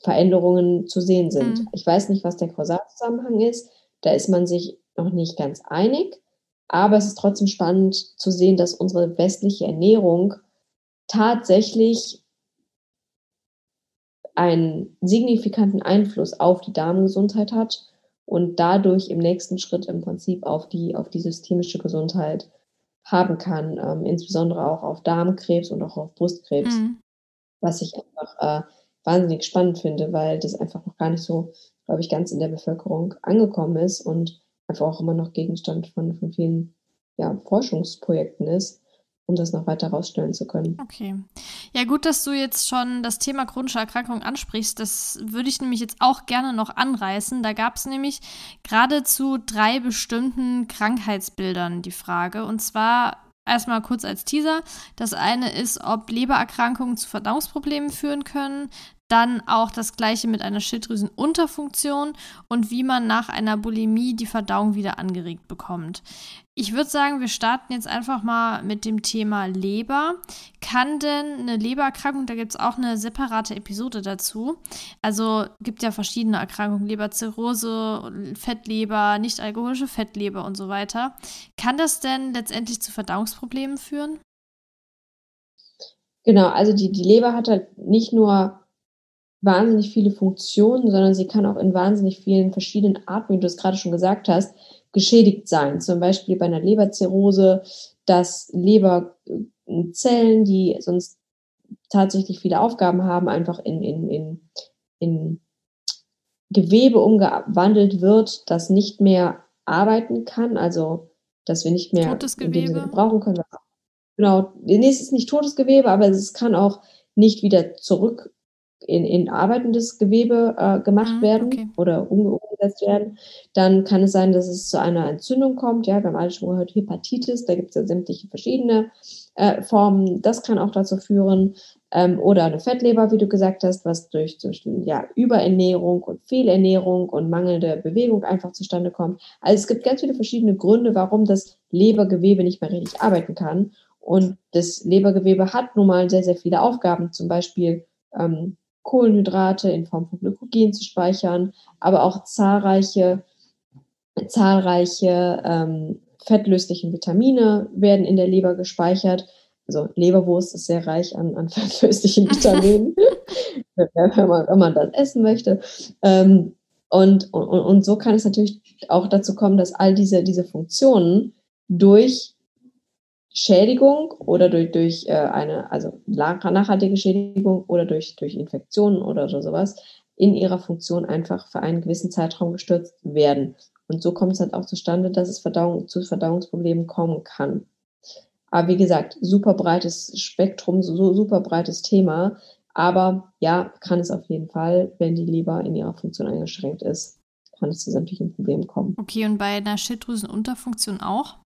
Veränderungen zu sehen sind. Mhm. Ich weiß nicht, was der Kausalzusammenhang ist. Da ist man sich noch nicht ganz einig. Aber es ist trotzdem spannend zu sehen, dass unsere westliche Ernährung tatsächlich einen signifikanten Einfluss auf die Darmgesundheit hat und dadurch im nächsten Schritt im Prinzip auf die, auf die systemische Gesundheit haben kann, ähm, insbesondere auch auf Darmkrebs und auch auf Brustkrebs, mhm. was ich einfach äh, wahnsinnig spannend finde, weil das einfach noch gar nicht so, glaube ich, ganz in der Bevölkerung angekommen ist und einfach auch immer noch Gegenstand von, von vielen ja, Forschungsprojekten ist um das noch weiter herausstellen zu können. Okay. Ja, gut, dass du jetzt schon das Thema chronische Erkrankung ansprichst. Das würde ich nämlich jetzt auch gerne noch anreißen. Da gab es nämlich gerade zu drei bestimmten Krankheitsbildern die Frage. Und zwar erstmal kurz als Teaser. Das eine ist, ob Lebererkrankungen zu Verdauungsproblemen führen können. Dann auch das gleiche mit einer Schilddrüsenunterfunktion und wie man nach einer Bulimie die Verdauung wieder angeregt bekommt. Ich würde sagen, wir starten jetzt einfach mal mit dem Thema Leber. Kann denn eine Lebererkrankung, da gibt es auch eine separate Episode dazu. Also gibt ja verschiedene Erkrankungen, Leberzirrhose, Fettleber, nicht alkoholische Fettleber und so weiter. Kann das denn letztendlich zu Verdauungsproblemen führen? Genau, also die, die Leber hat halt nicht nur wahnsinnig viele Funktionen, sondern sie kann auch in wahnsinnig vielen verschiedenen Arten, wie du es gerade schon gesagt hast, geschädigt sein. Zum Beispiel bei einer Leberzirrhose, dass Leberzellen, die sonst tatsächlich viele Aufgaben haben, einfach in, in, in, in Gewebe umgewandelt wird, das nicht mehr arbeiten kann, also dass wir nicht mehr totes Gewebe brauchen können. Genau, nee, es ist nicht totes Gewebe, aber es kann auch nicht wieder zurück in, in arbeitendes Gewebe äh, gemacht mhm, werden okay. oder umgesetzt werden, dann kann es sein, dass es zu einer Entzündung kommt. Ja, wir haben alle schon gehört, Hepatitis, da gibt es ja sämtliche verschiedene äh, Formen. Das kann auch dazu führen. Ähm, oder eine Fettleber, wie du gesagt hast, was durch, durch ja, Überernährung und Fehlernährung und mangelnde Bewegung einfach zustande kommt. Also es gibt ganz viele verschiedene Gründe, warum das Lebergewebe nicht mehr richtig arbeiten kann. Und das Lebergewebe hat nun mal sehr, sehr viele Aufgaben, zum Beispiel ähm, Kohlenhydrate in Form von Glykogen zu speichern, aber auch zahlreiche, zahlreiche ähm, fettlösliche Vitamine werden in der Leber gespeichert. Also Leberwurst ist sehr reich an, an fettlöslichen Vitaminen, wenn, man, wenn man das essen möchte. Ähm, und, und, und so kann es natürlich auch dazu kommen, dass all diese, diese Funktionen durch Schädigung oder durch, durch äh, eine, also nachhaltige Schädigung oder durch, durch Infektionen oder sowas in ihrer Funktion einfach für einen gewissen Zeitraum gestürzt werden. Und so kommt es halt auch zustande, dass es Verdauung, zu Verdauungsproblemen kommen kann. Aber wie gesagt, super breites Spektrum, so super breites Thema. Aber ja, kann es auf jeden Fall, wenn die Leber in ihrer Funktion eingeschränkt ist, kann es zu sämtlichen Problemen kommen. Okay, und bei einer Schilddrüsenunterfunktion auch?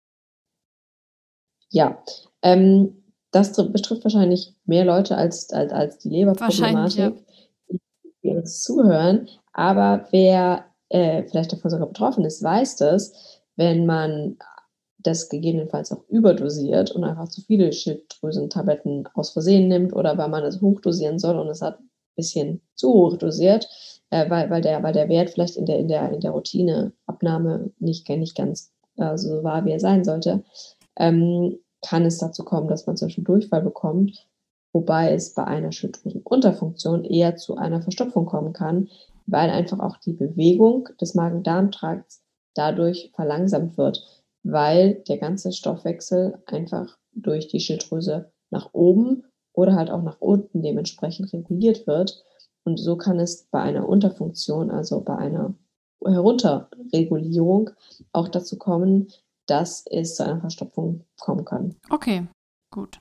Ja, ähm, das betrifft wahrscheinlich mehr Leute als, als, als die Leberproblematik, ja. die uns zuhören. Aber wer äh, vielleicht davon sogar betroffen ist, weiß das, wenn man das gegebenenfalls auch überdosiert und einfach zu viele Schilddrüsentabletten aus Versehen nimmt oder weil man es hochdosieren soll und es hat ein bisschen zu hoch dosiert, äh, weil, weil, der, weil der Wert vielleicht in der, in der, in der Routineabnahme nicht, nicht ganz äh, so war, wie er sein sollte, ähm, kann es dazu kommen, dass man zum Beispiel Durchfall bekommt, wobei es bei einer Schilddrüsenunterfunktion eher zu einer Verstopfung kommen kann, weil einfach auch die Bewegung des Magen-Darm-Trakts dadurch verlangsamt wird, weil der ganze Stoffwechsel einfach durch die Schilddrüse nach oben oder halt auch nach unten dementsprechend reguliert wird. Und so kann es bei einer Unterfunktion, also bei einer Herunterregulierung, auch dazu kommen, dass es zu einer Verstopfung kommen kann. Okay, gut.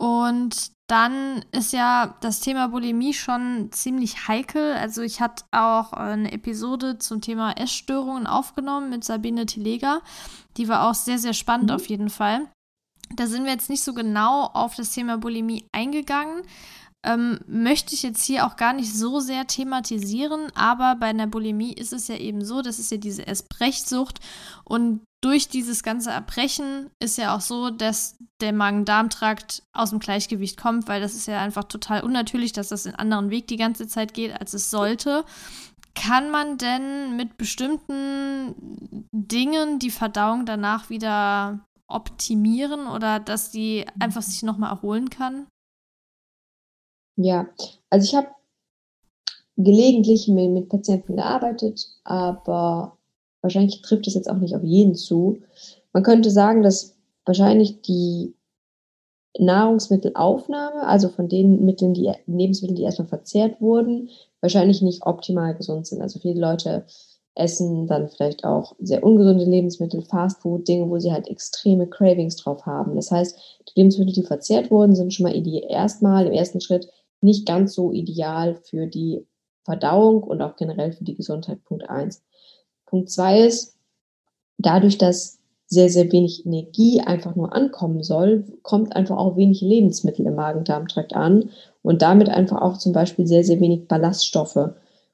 Und dann ist ja das Thema Bulimie schon ziemlich heikel. Also ich hatte auch eine Episode zum Thema Essstörungen aufgenommen mit Sabine Telega. Die war auch sehr, sehr spannend mhm. auf jeden Fall. Da sind wir jetzt nicht so genau auf das Thema Bulimie eingegangen. Ähm, möchte ich jetzt hier auch gar nicht so sehr thematisieren, aber bei einer Bulimie ist es ja eben so, das ist ja diese Essbrechsucht und durch dieses ganze Erbrechen ist ja auch so, dass der Magen-Darm-Trakt aus dem Gleichgewicht kommt, weil das ist ja einfach total unnatürlich, dass das in einen anderen Weg die ganze Zeit geht, als es sollte. Kann man denn mit bestimmten Dingen die Verdauung danach wieder optimieren oder dass die einfach sich nochmal erholen kann? Ja, also ich habe gelegentlich mit, mit Patienten gearbeitet, aber wahrscheinlich trifft es jetzt auch nicht auf jeden zu. Man könnte sagen, dass wahrscheinlich die Nahrungsmittelaufnahme, also von den Mitteln, die Lebensmittel, die erstmal verzehrt wurden, wahrscheinlich nicht optimal gesund sind. Also viele Leute essen dann vielleicht auch sehr ungesunde Lebensmittel, Fastfood, Dinge, wo sie halt extreme Cravings drauf haben. Das heißt, die Lebensmittel, die verzehrt wurden, sind schon mal erstmal im ersten Schritt nicht ganz so ideal für die Verdauung und auch generell für die Gesundheit. Punkt eins. Punkt zwei ist, dadurch, dass sehr, sehr wenig Energie einfach nur ankommen soll, kommt einfach auch wenig Lebensmittel im Magen-Darm-Trakt an und damit einfach auch zum Beispiel sehr, sehr wenig Ballaststoffe.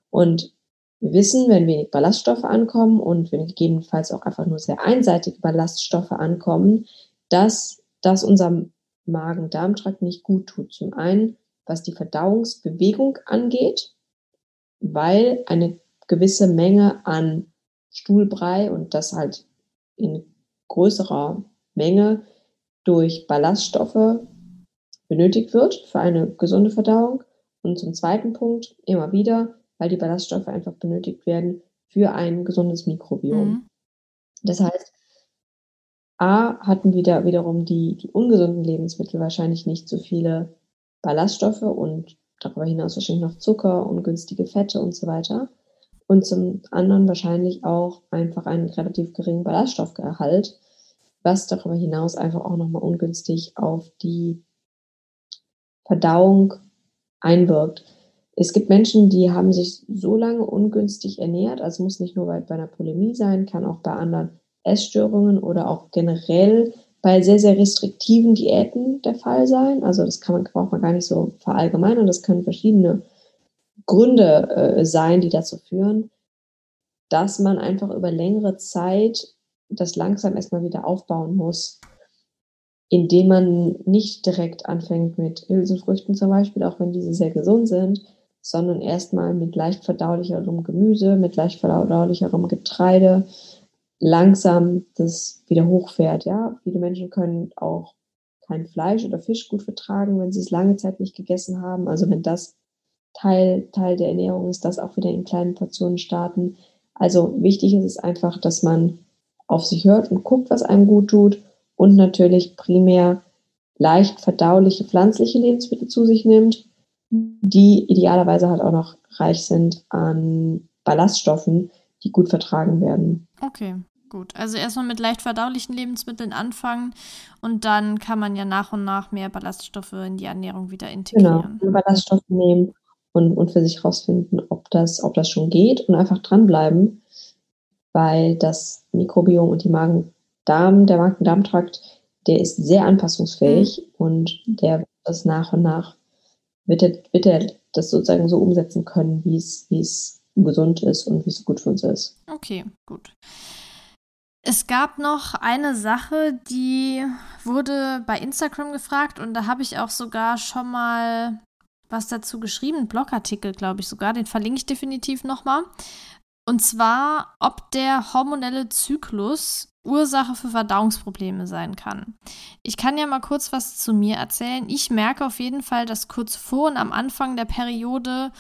Und wir wissen, wenn wenig Ballaststoffe ankommen und wenn gegebenenfalls auch einfach nur sehr einseitige Ballaststoffe ankommen, dass das unserem Magen-Darm-Trakt nicht gut tut. Zum einen, was die Verdauungsbewegung angeht, weil eine gewisse Menge an Stuhlbrei und das halt in größerer Menge durch Ballaststoffe benötigt wird für eine gesunde Verdauung. Und zum zweiten Punkt immer wieder, weil die Ballaststoffe einfach benötigt werden für ein gesundes Mikrobiom. Mhm. Das heißt, A hatten wieder wiederum die, die ungesunden Lebensmittel wahrscheinlich nicht so viele Ballaststoffe und darüber hinaus wahrscheinlich noch Zucker, ungünstige Fette und so weiter. Und zum anderen wahrscheinlich auch einfach einen relativ geringen Ballaststoffgehalt, was darüber hinaus einfach auch nochmal ungünstig auf die Verdauung einwirkt. Es gibt Menschen, die haben sich so lange ungünstig ernährt, also muss nicht nur bei, bei einer Polemie sein, kann auch bei anderen Essstörungen oder auch generell bei sehr, sehr restriktiven Diäten der Fall sein. Also das kann man, braucht man gar nicht so verallgemeinern. Das können verschiedene Gründe äh, sein, die dazu führen, dass man einfach über längere Zeit das langsam erstmal wieder aufbauen muss, indem man nicht direkt anfängt mit Hülsenfrüchten zum Beispiel, auch wenn diese sehr gesund sind, sondern erstmal mit leicht verdaulicherem Gemüse, mit leicht verdaulicherem Getreide langsam das wieder hochfährt. Ja, viele Menschen können auch kein Fleisch oder Fisch gut vertragen, wenn sie es lange Zeit nicht gegessen haben. Also wenn das Teil, Teil der Ernährung ist, das auch wieder in kleinen Portionen starten. Also wichtig ist es einfach, dass man auf sich hört und guckt, was einem gut tut und natürlich primär leicht verdauliche pflanzliche Lebensmittel zu sich nimmt, die idealerweise halt auch noch reich sind an Ballaststoffen, die gut vertragen werden. Okay, gut. Also erstmal mit leicht verdaulichen Lebensmitteln anfangen und dann kann man ja nach und nach mehr Ballaststoffe in die Ernährung wieder integrieren. Genau, Ballaststoffe nehmen und, und für sich herausfinden, ob das, ob das schon geht und einfach dranbleiben, weil das Mikrobiom und die Magen-Darm, der Magen-Darm-Trakt, der ist sehr anpassungsfähig mhm. und der wird das nach und nach, wird er, wird er das sozusagen so umsetzen können, wie es, wie es gesund ist und wie es gut für uns ist. Okay, gut. Es gab noch eine Sache, die wurde bei Instagram gefragt und da habe ich auch sogar schon mal was dazu geschrieben, Blogartikel, glaube ich sogar, den verlinke ich definitiv nochmal. Und zwar, ob der hormonelle Zyklus Ursache für Verdauungsprobleme sein kann. Ich kann ja mal kurz was zu mir erzählen. Ich merke auf jeden Fall, dass kurz vor und am Anfang der Periode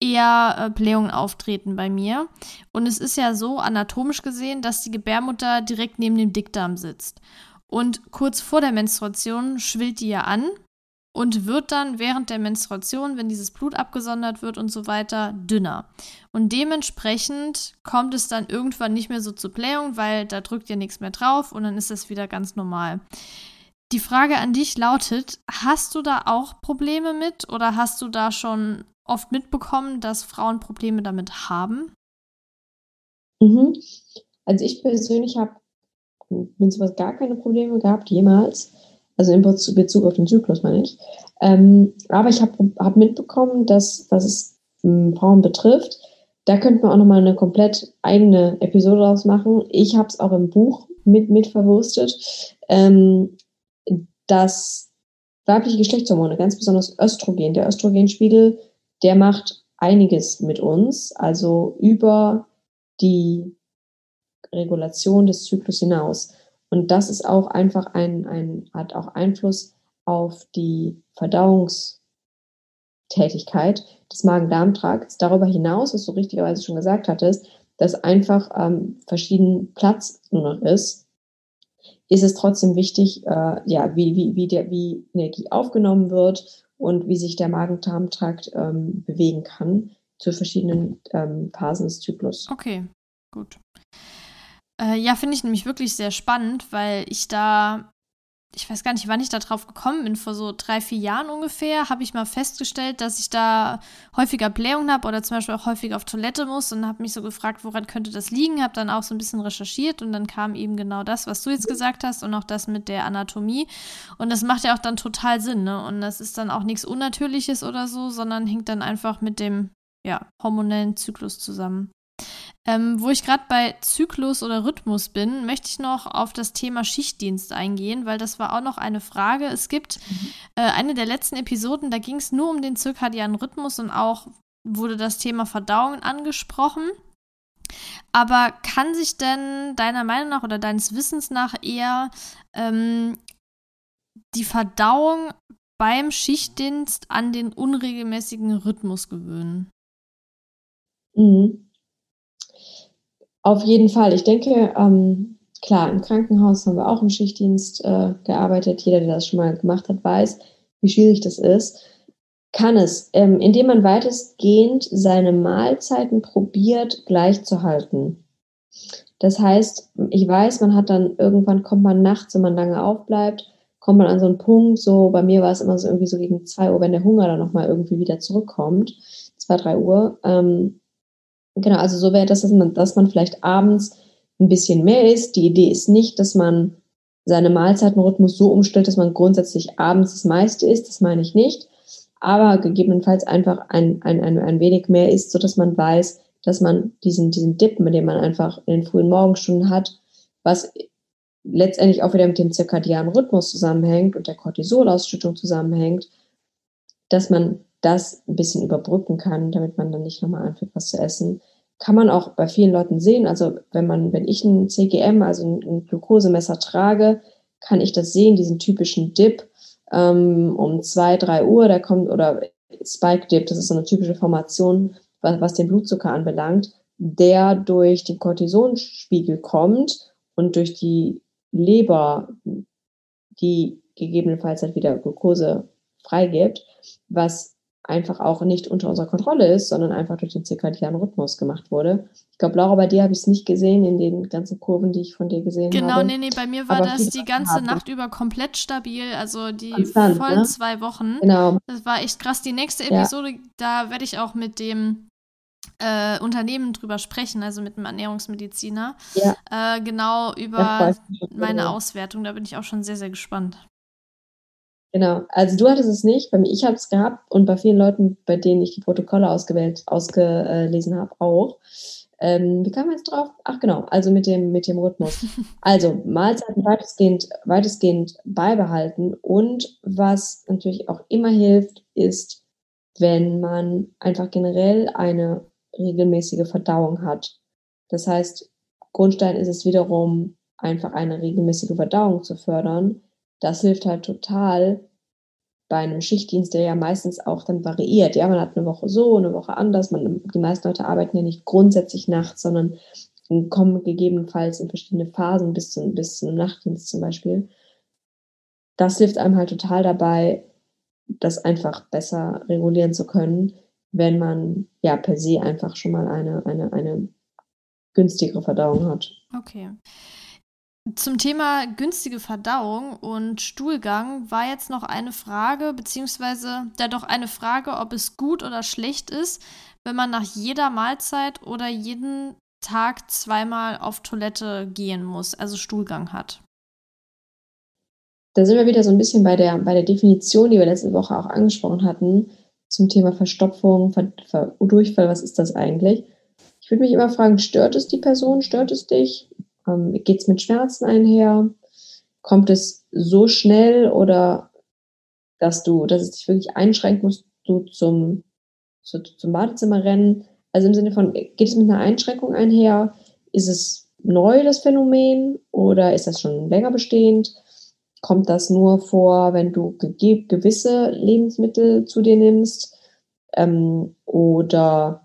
eher äh, Blähungen auftreten bei mir. Und es ist ja so anatomisch gesehen, dass die Gebärmutter direkt neben dem Dickdarm sitzt. Und kurz vor der Menstruation schwillt die ja an und wird dann während der Menstruation, wenn dieses Blut abgesondert wird und so weiter, dünner. Und dementsprechend kommt es dann irgendwann nicht mehr so zur Blähung, weil da drückt ja nichts mehr drauf und dann ist das wieder ganz normal. Die Frage an dich lautet, hast du da auch Probleme mit oder hast du da schon oft mitbekommen, dass Frauen Probleme damit haben? Mhm. Also ich persönlich habe mit sowas gar keine Probleme gehabt, jemals. Also in Bezug auf den Zyklus meine ich. Ähm, aber ich habe hab mitbekommen, dass, was es ähm, Frauen betrifft, da könnte man auch nochmal eine komplett eigene Episode draus machen. Ich habe es auch im Buch mit, mit verwurstet, ähm, dass weibliche Geschlechtshormone, ganz besonders Östrogen, der Östrogenspiegel, der macht einiges mit uns, also über die Regulation des Zyklus hinaus. Und das ist auch einfach ein, ein, hat auch Einfluss auf die Verdauungstätigkeit des Magen-Darm-Trakts. Darüber hinaus, was du richtigerweise schon gesagt hattest, dass einfach ähm, verschieden Platz nur noch ist, ist es trotzdem wichtig, äh, ja, wie, wie, wie, der, wie Energie aufgenommen wird und wie sich der Magen-Darm-Trakt ähm, bewegen kann zu verschiedenen ähm, Phasen des Zyklus. Okay, gut. Äh, ja, finde ich nämlich wirklich sehr spannend, weil ich da ich weiß gar nicht, wann ich da drauf gekommen bin, vor so drei, vier Jahren ungefähr, habe ich mal festgestellt, dass ich da häufiger Blähungen habe oder zum Beispiel auch häufiger auf Toilette muss und habe mich so gefragt, woran könnte das liegen, habe dann auch so ein bisschen recherchiert und dann kam eben genau das, was du jetzt gesagt hast und auch das mit der Anatomie und das macht ja auch dann total Sinn, ne? Und das ist dann auch nichts Unnatürliches oder so, sondern hängt dann einfach mit dem, ja, hormonellen Zyklus zusammen. Ähm, wo ich gerade bei Zyklus oder Rhythmus bin, möchte ich noch auf das Thema Schichtdienst eingehen, weil das war auch noch eine Frage. Es gibt mhm. äh, eine der letzten Episoden, da ging es nur um den zirkadianen Rhythmus und auch wurde das Thema Verdauung angesprochen. Aber kann sich denn deiner Meinung nach oder deines Wissens nach eher ähm, die Verdauung beim Schichtdienst an den unregelmäßigen Rhythmus gewöhnen? Mhm. Auf jeden Fall. Ich denke, ähm, klar, im Krankenhaus haben wir auch im Schichtdienst äh, gearbeitet. Jeder, der das schon mal gemacht hat, weiß, wie schwierig das ist. Kann es, ähm, indem man weitestgehend seine Mahlzeiten probiert gleich zu halten. Das heißt, ich weiß, man hat dann irgendwann kommt man nachts, wenn man lange aufbleibt, kommt man an so einen Punkt, so bei mir war es immer so irgendwie so gegen zwei Uhr, wenn der Hunger dann nochmal irgendwie wieder zurückkommt, zwei, drei Uhr, ähm, Genau, also so wäre das, dass man, dass man vielleicht abends ein bisschen mehr isst. Die Idee ist nicht, dass man seine Mahlzeitenrhythmus so umstellt, dass man grundsätzlich abends das meiste isst. Das meine ich nicht. Aber gegebenenfalls einfach ein, ein, ein, ein wenig mehr isst, so dass man weiß, dass man diesen, diesen Dip, mit dem man einfach in den frühen Morgenstunden hat, was letztendlich auch wieder mit dem zirkadianen Rhythmus zusammenhängt und der Cortisolausschüttung zusammenhängt, dass man das ein bisschen überbrücken kann, damit man dann nicht nochmal anfängt, was zu essen. Kann man auch bei vielen Leuten sehen. Also wenn man, wenn ich ein CGM, also ein, ein Glukosemesser trage, kann ich das sehen, diesen typischen Dip ähm, um zwei, drei Uhr, der kommt, oder Spike Dip, das ist so eine typische Formation, was, was den Blutzucker anbelangt, der durch den Cortisonspiegel kommt und durch die Leber, die gegebenenfalls halt wieder Glucose freigibt, was einfach auch nicht unter unserer Kontrolle ist, sondern einfach durch den zirkadianen Rhythmus gemacht wurde. Ich glaube, Laura, bei dir habe ich es nicht gesehen in den ganzen Kurven, die ich von dir gesehen genau, habe. Genau, nee, nee, bei mir war das die ganze haben. Nacht über komplett stabil, also die Konstant, vollen ne? zwei Wochen. Genau. Das war echt krass. Die nächste Episode, ja. da werde ich auch mit dem äh, Unternehmen drüber sprechen, also mit einem Ernährungsmediziner. Ja. Äh, genau über meine Auswertung. Da bin ich auch schon sehr, sehr gespannt. Genau. Also du hattest es nicht, bei mir, ich habe es gehabt und bei vielen Leuten, bei denen ich die Protokolle ausgewählt, ausgelesen habe, auch. Ähm, wie kam man jetzt drauf? Ach genau, also mit dem, mit dem Rhythmus. Also Mahlzeiten weitestgehend, weitestgehend beibehalten und was natürlich auch immer hilft, ist, wenn man einfach generell eine regelmäßige Verdauung hat. Das heißt, Grundstein ist es wiederum, einfach eine regelmäßige Verdauung zu fördern das hilft halt total bei einem Schichtdienst, der ja meistens auch dann variiert. Ja, man hat eine Woche so, eine Woche anders. Man, die meisten Leute arbeiten ja nicht grundsätzlich nachts, sondern kommen gegebenenfalls in verschiedene Phasen bis zu, bis zu einem Nachtdienst zum Beispiel. Das hilft einem halt total dabei, das einfach besser regulieren zu können, wenn man ja per se einfach schon mal eine, eine, eine günstigere Verdauung hat. Okay. Zum Thema günstige Verdauung und Stuhlgang war jetzt noch eine Frage, beziehungsweise da doch eine Frage, ob es gut oder schlecht ist, wenn man nach jeder Mahlzeit oder jeden Tag zweimal auf Toilette gehen muss, also Stuhlgang hat. Da sind wir wieder so ein bisschen bei der, bei der Definition, die wir letzte Woche auch angesprochen hatten, zum Thema Verstopfung, Ver, Ver Durchfall, was ist das eigentlich? Ich würde mich immer fragen, stört es die Person, stört es dich? Ähm, Geht es mit Schmerzen einher? Kommt es so schnell oder dass du, dass es dich wirklich einschränkt, musst du zum, zu, zum Badezimmer rennen? Also im Sinne von, geht es mit einer Einschränkung einher? Ist es neu, das Phänomen, oder ist das schon länger bestehend? Kommt das nur vor, wenn du gewisse Lebensmittel zu dir nimmst? Ähm, oder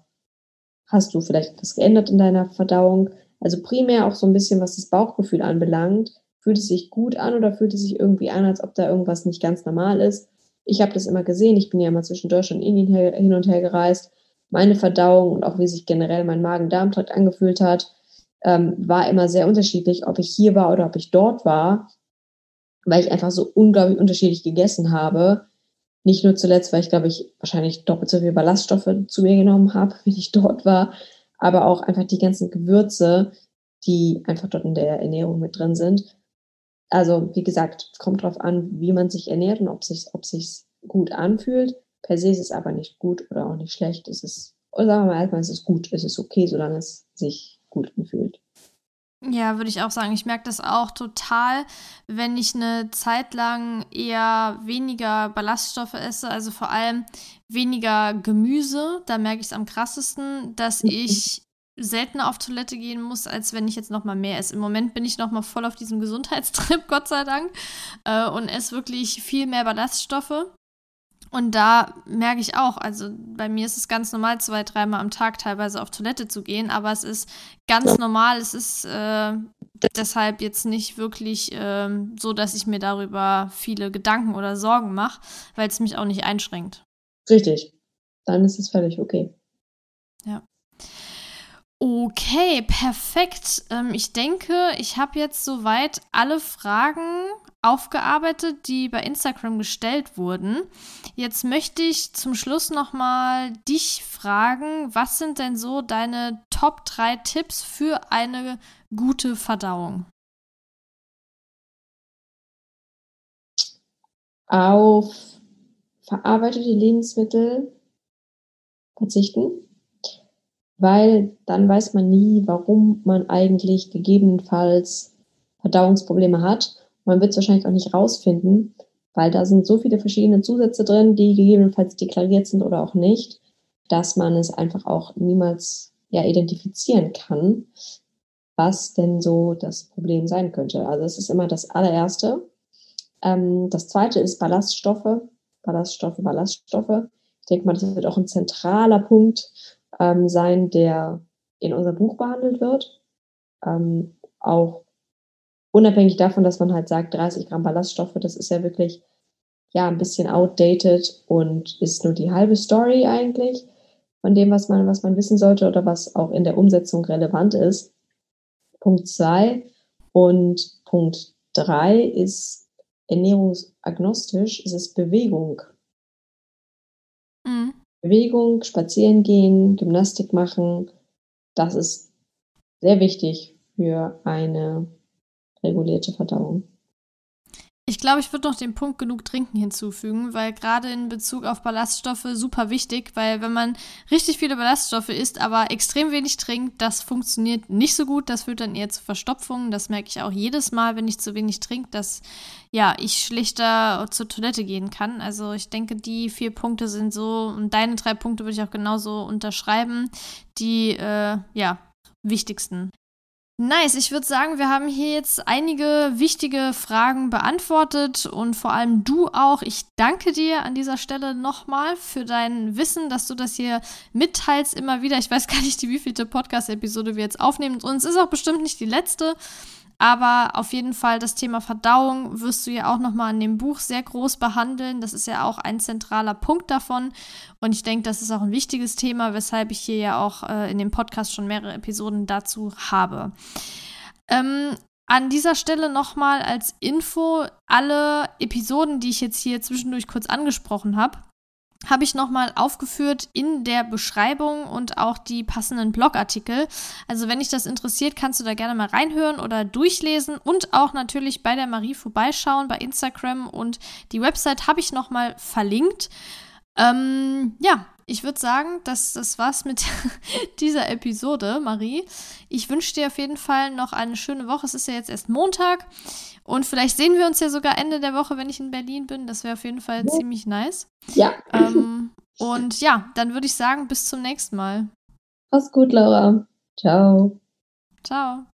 Hast du vielleicht etwas geändert in deiner Verdauung? Also primär auch so ein bisschen, was das Bauchgefühl anbelangt. Fühlt es sich gut an oder fühlt es sich irgendwie an, als ob da irgendwas nicht ganz normal ist? Ich habe das immer gesehen. Ich bin ja immer zwischen Deutschland und Indien hin und her gereist. Meine Verdauung und auch wie sich generell mein Magen-Darm-Trakt angefühlt hat, ähm, war immer sehr unterschiedlich, ob ich hier war oder ob ich dort war, weil ich einfach so unglaublich unterschiedlich gegessen habe. Nicht nur zuletzt, weil ich, glaube ich, wahrscheinlich doppelt so viel Ballaststoffe zu mir genommen habe, wenn ich dort war, aber auch einfach die ganzen Gewürze, die einfach dort in der Ernährung mit drin sind. Also, wie gesagt, es kommt darauf an, wie man sich ernährt und ob sich ob sich's gut anfühlt. Per se ist es aber nicht gut oder auch nicht schlecht. Es ist, oder sagen wir mal es ist gut, es ist okay, solange es sich gut anfühlt. Ja, würde ich auch sagen. Ich merke das auch total, wenn ich eine Zeit lang eher weniger Ballaststoffe esse, also vor allem weniger Gemüse. Da merke ich es am krassesten, dass mhm. ich seltener auf Toilette gehen muss, als wenn ich jetzt noch mal mehr esse. Im Moment bin ich noch mal voll auf diesem Gesundheitstrip, Gott sei Dank, äh, und esse wirklich viel mehr Ballaststoffe. Und da merke ich auch, also bei mir ist es ganz normal, zwei, dreimal am Tag teilweise auf Toilette zu gehen, aber es ist ganz normal. Es ist äh, deshalb jetzt nicht wirklich äh, so, dass ich mir darüber viele Gedanken oder Sorgen mache, weil es mich auch nicht einschränkt. Richtig. Dann ist es völlig okay. Ja. Okay, perfekt. Ähm, ich denke, ich habe jetzt soweit alle Fragen aufgearbeitet, die bei Instagram gestellt wurden. Jetzt möchte ich zum Schluss nochmal dich fragen, was sind denn so deine Top 3 Tipps für eine gute Verdauung? Auf verarbeitete Lebensmittel verzichten weil dann weiß man nie, warum man eigentlich gegebenenfalls Verdauungsprobleme hat. Man wird es wahrscheinlich auch nicht rausfinden, weil da sind so viele verschiedene Zusätze drin, die gegebenenfalls deklariert sind oder auch nicht, dass man es einfach auch niemals ja identifizieren kann, was denn so das Problem sein könnte. Also es ist immer das allererste. Ähm, das zweite ist Ballaststoffe. Ballaststoffe, Ballaststoffe. Ich denke mal, das wird auch ein zentraler Punkt ähm, sein, der in unserem Buch behandelt wird. Ähm, auch unabhängig davon, dass man halt sagt, 30 Gramm Ballaststoffe, das ist ja wirklich ja ein bisschen outdated und ist nur die halbe Story eigentlich von dem, was man, was man wissen sollte oder was auch in der Umsetzung relevant ist. Punkt zwei und Punkt drei ist ernährungsagnostisch, es ist Bewegung. Mhm. Bewegung, spazieren gehen, Gymnastik machen, das ist sehr wichtig für eine regulierte Verdauung. Ich glaube, ich würde noch den Punkt genug trinken hinzufügen, weil gerade in Bezug auf Ballaststoffe super wichtig, weil wenn man richtig viele Ballaststoffe isst, aber extrem wenig trinkt, das funktioniert nicht so gut. Das führt dann eher zu Verstopfungen. Das merke ich auch jedes Mal, wenn ich zu wenig trinke, dass ja ich schlechter zur Toilette gehen kann. Also ich denke, die vier Punkte sind so und deine drei Punkte würde ich auch genauso unterschreiben, die äh, ja wichtigsten. Nice, ich würde sagen, wir haben hier jetzt einige wichtige Fragen beantwortet und vor allem du auch. Ich danke dir an dieser Stelle nochmal für dein Wissen, dass du das hier mitteilst immer wieder. Ich weiß gar nicht, wie vielte Podcast-Episode wir jetzt aufnehmen und es ist auch bestimmt nicht die letzte. Aber auf jeden Fall das Thema Verdauung wirst du ja auch nochmal in dem Buch sehr groß behandeln. Das ist ja auch ein zentraler Punkt davon. Und ich denke, das ist auch ein wichtiges Thema, weshalb ich hier ja auch äh, in dem Podcast schon mehrere Episoden dazu habe. Ähm, an dieser Stelle nochmal als Info, alle Episoden, die ich jetzt hier zwischendurch kurz angesprochen habe, habe ich nochmal aufgeführt in der Beschreibung und auch die passenden Blogartikel. Also wenn dich das interessiert, kannst du da gerne mal reinhören oder durchlesen und auch natürlich bei der Marie vorbeischauen bei Instagram und die Website habe ich nochmal verlinkt. Ähm, ja, ich würde sagen, das, das war's mit dieser Episode, Marie. Ich wünsche dir auf jeden Fall noch eine schöne Woche. Es ist ja jetzt erst Montag. Und vielleicht sehen wir uns ja sogar Ende der Woche, wenn ich in Berlin bin. Das wäre auf jeden Fall ja. ziemlich nice. Ja. Ähm, und ja, dann würde ich sagen, bis zum nächsten Mal. Mach's gut, Laura. Ciao. Ciao.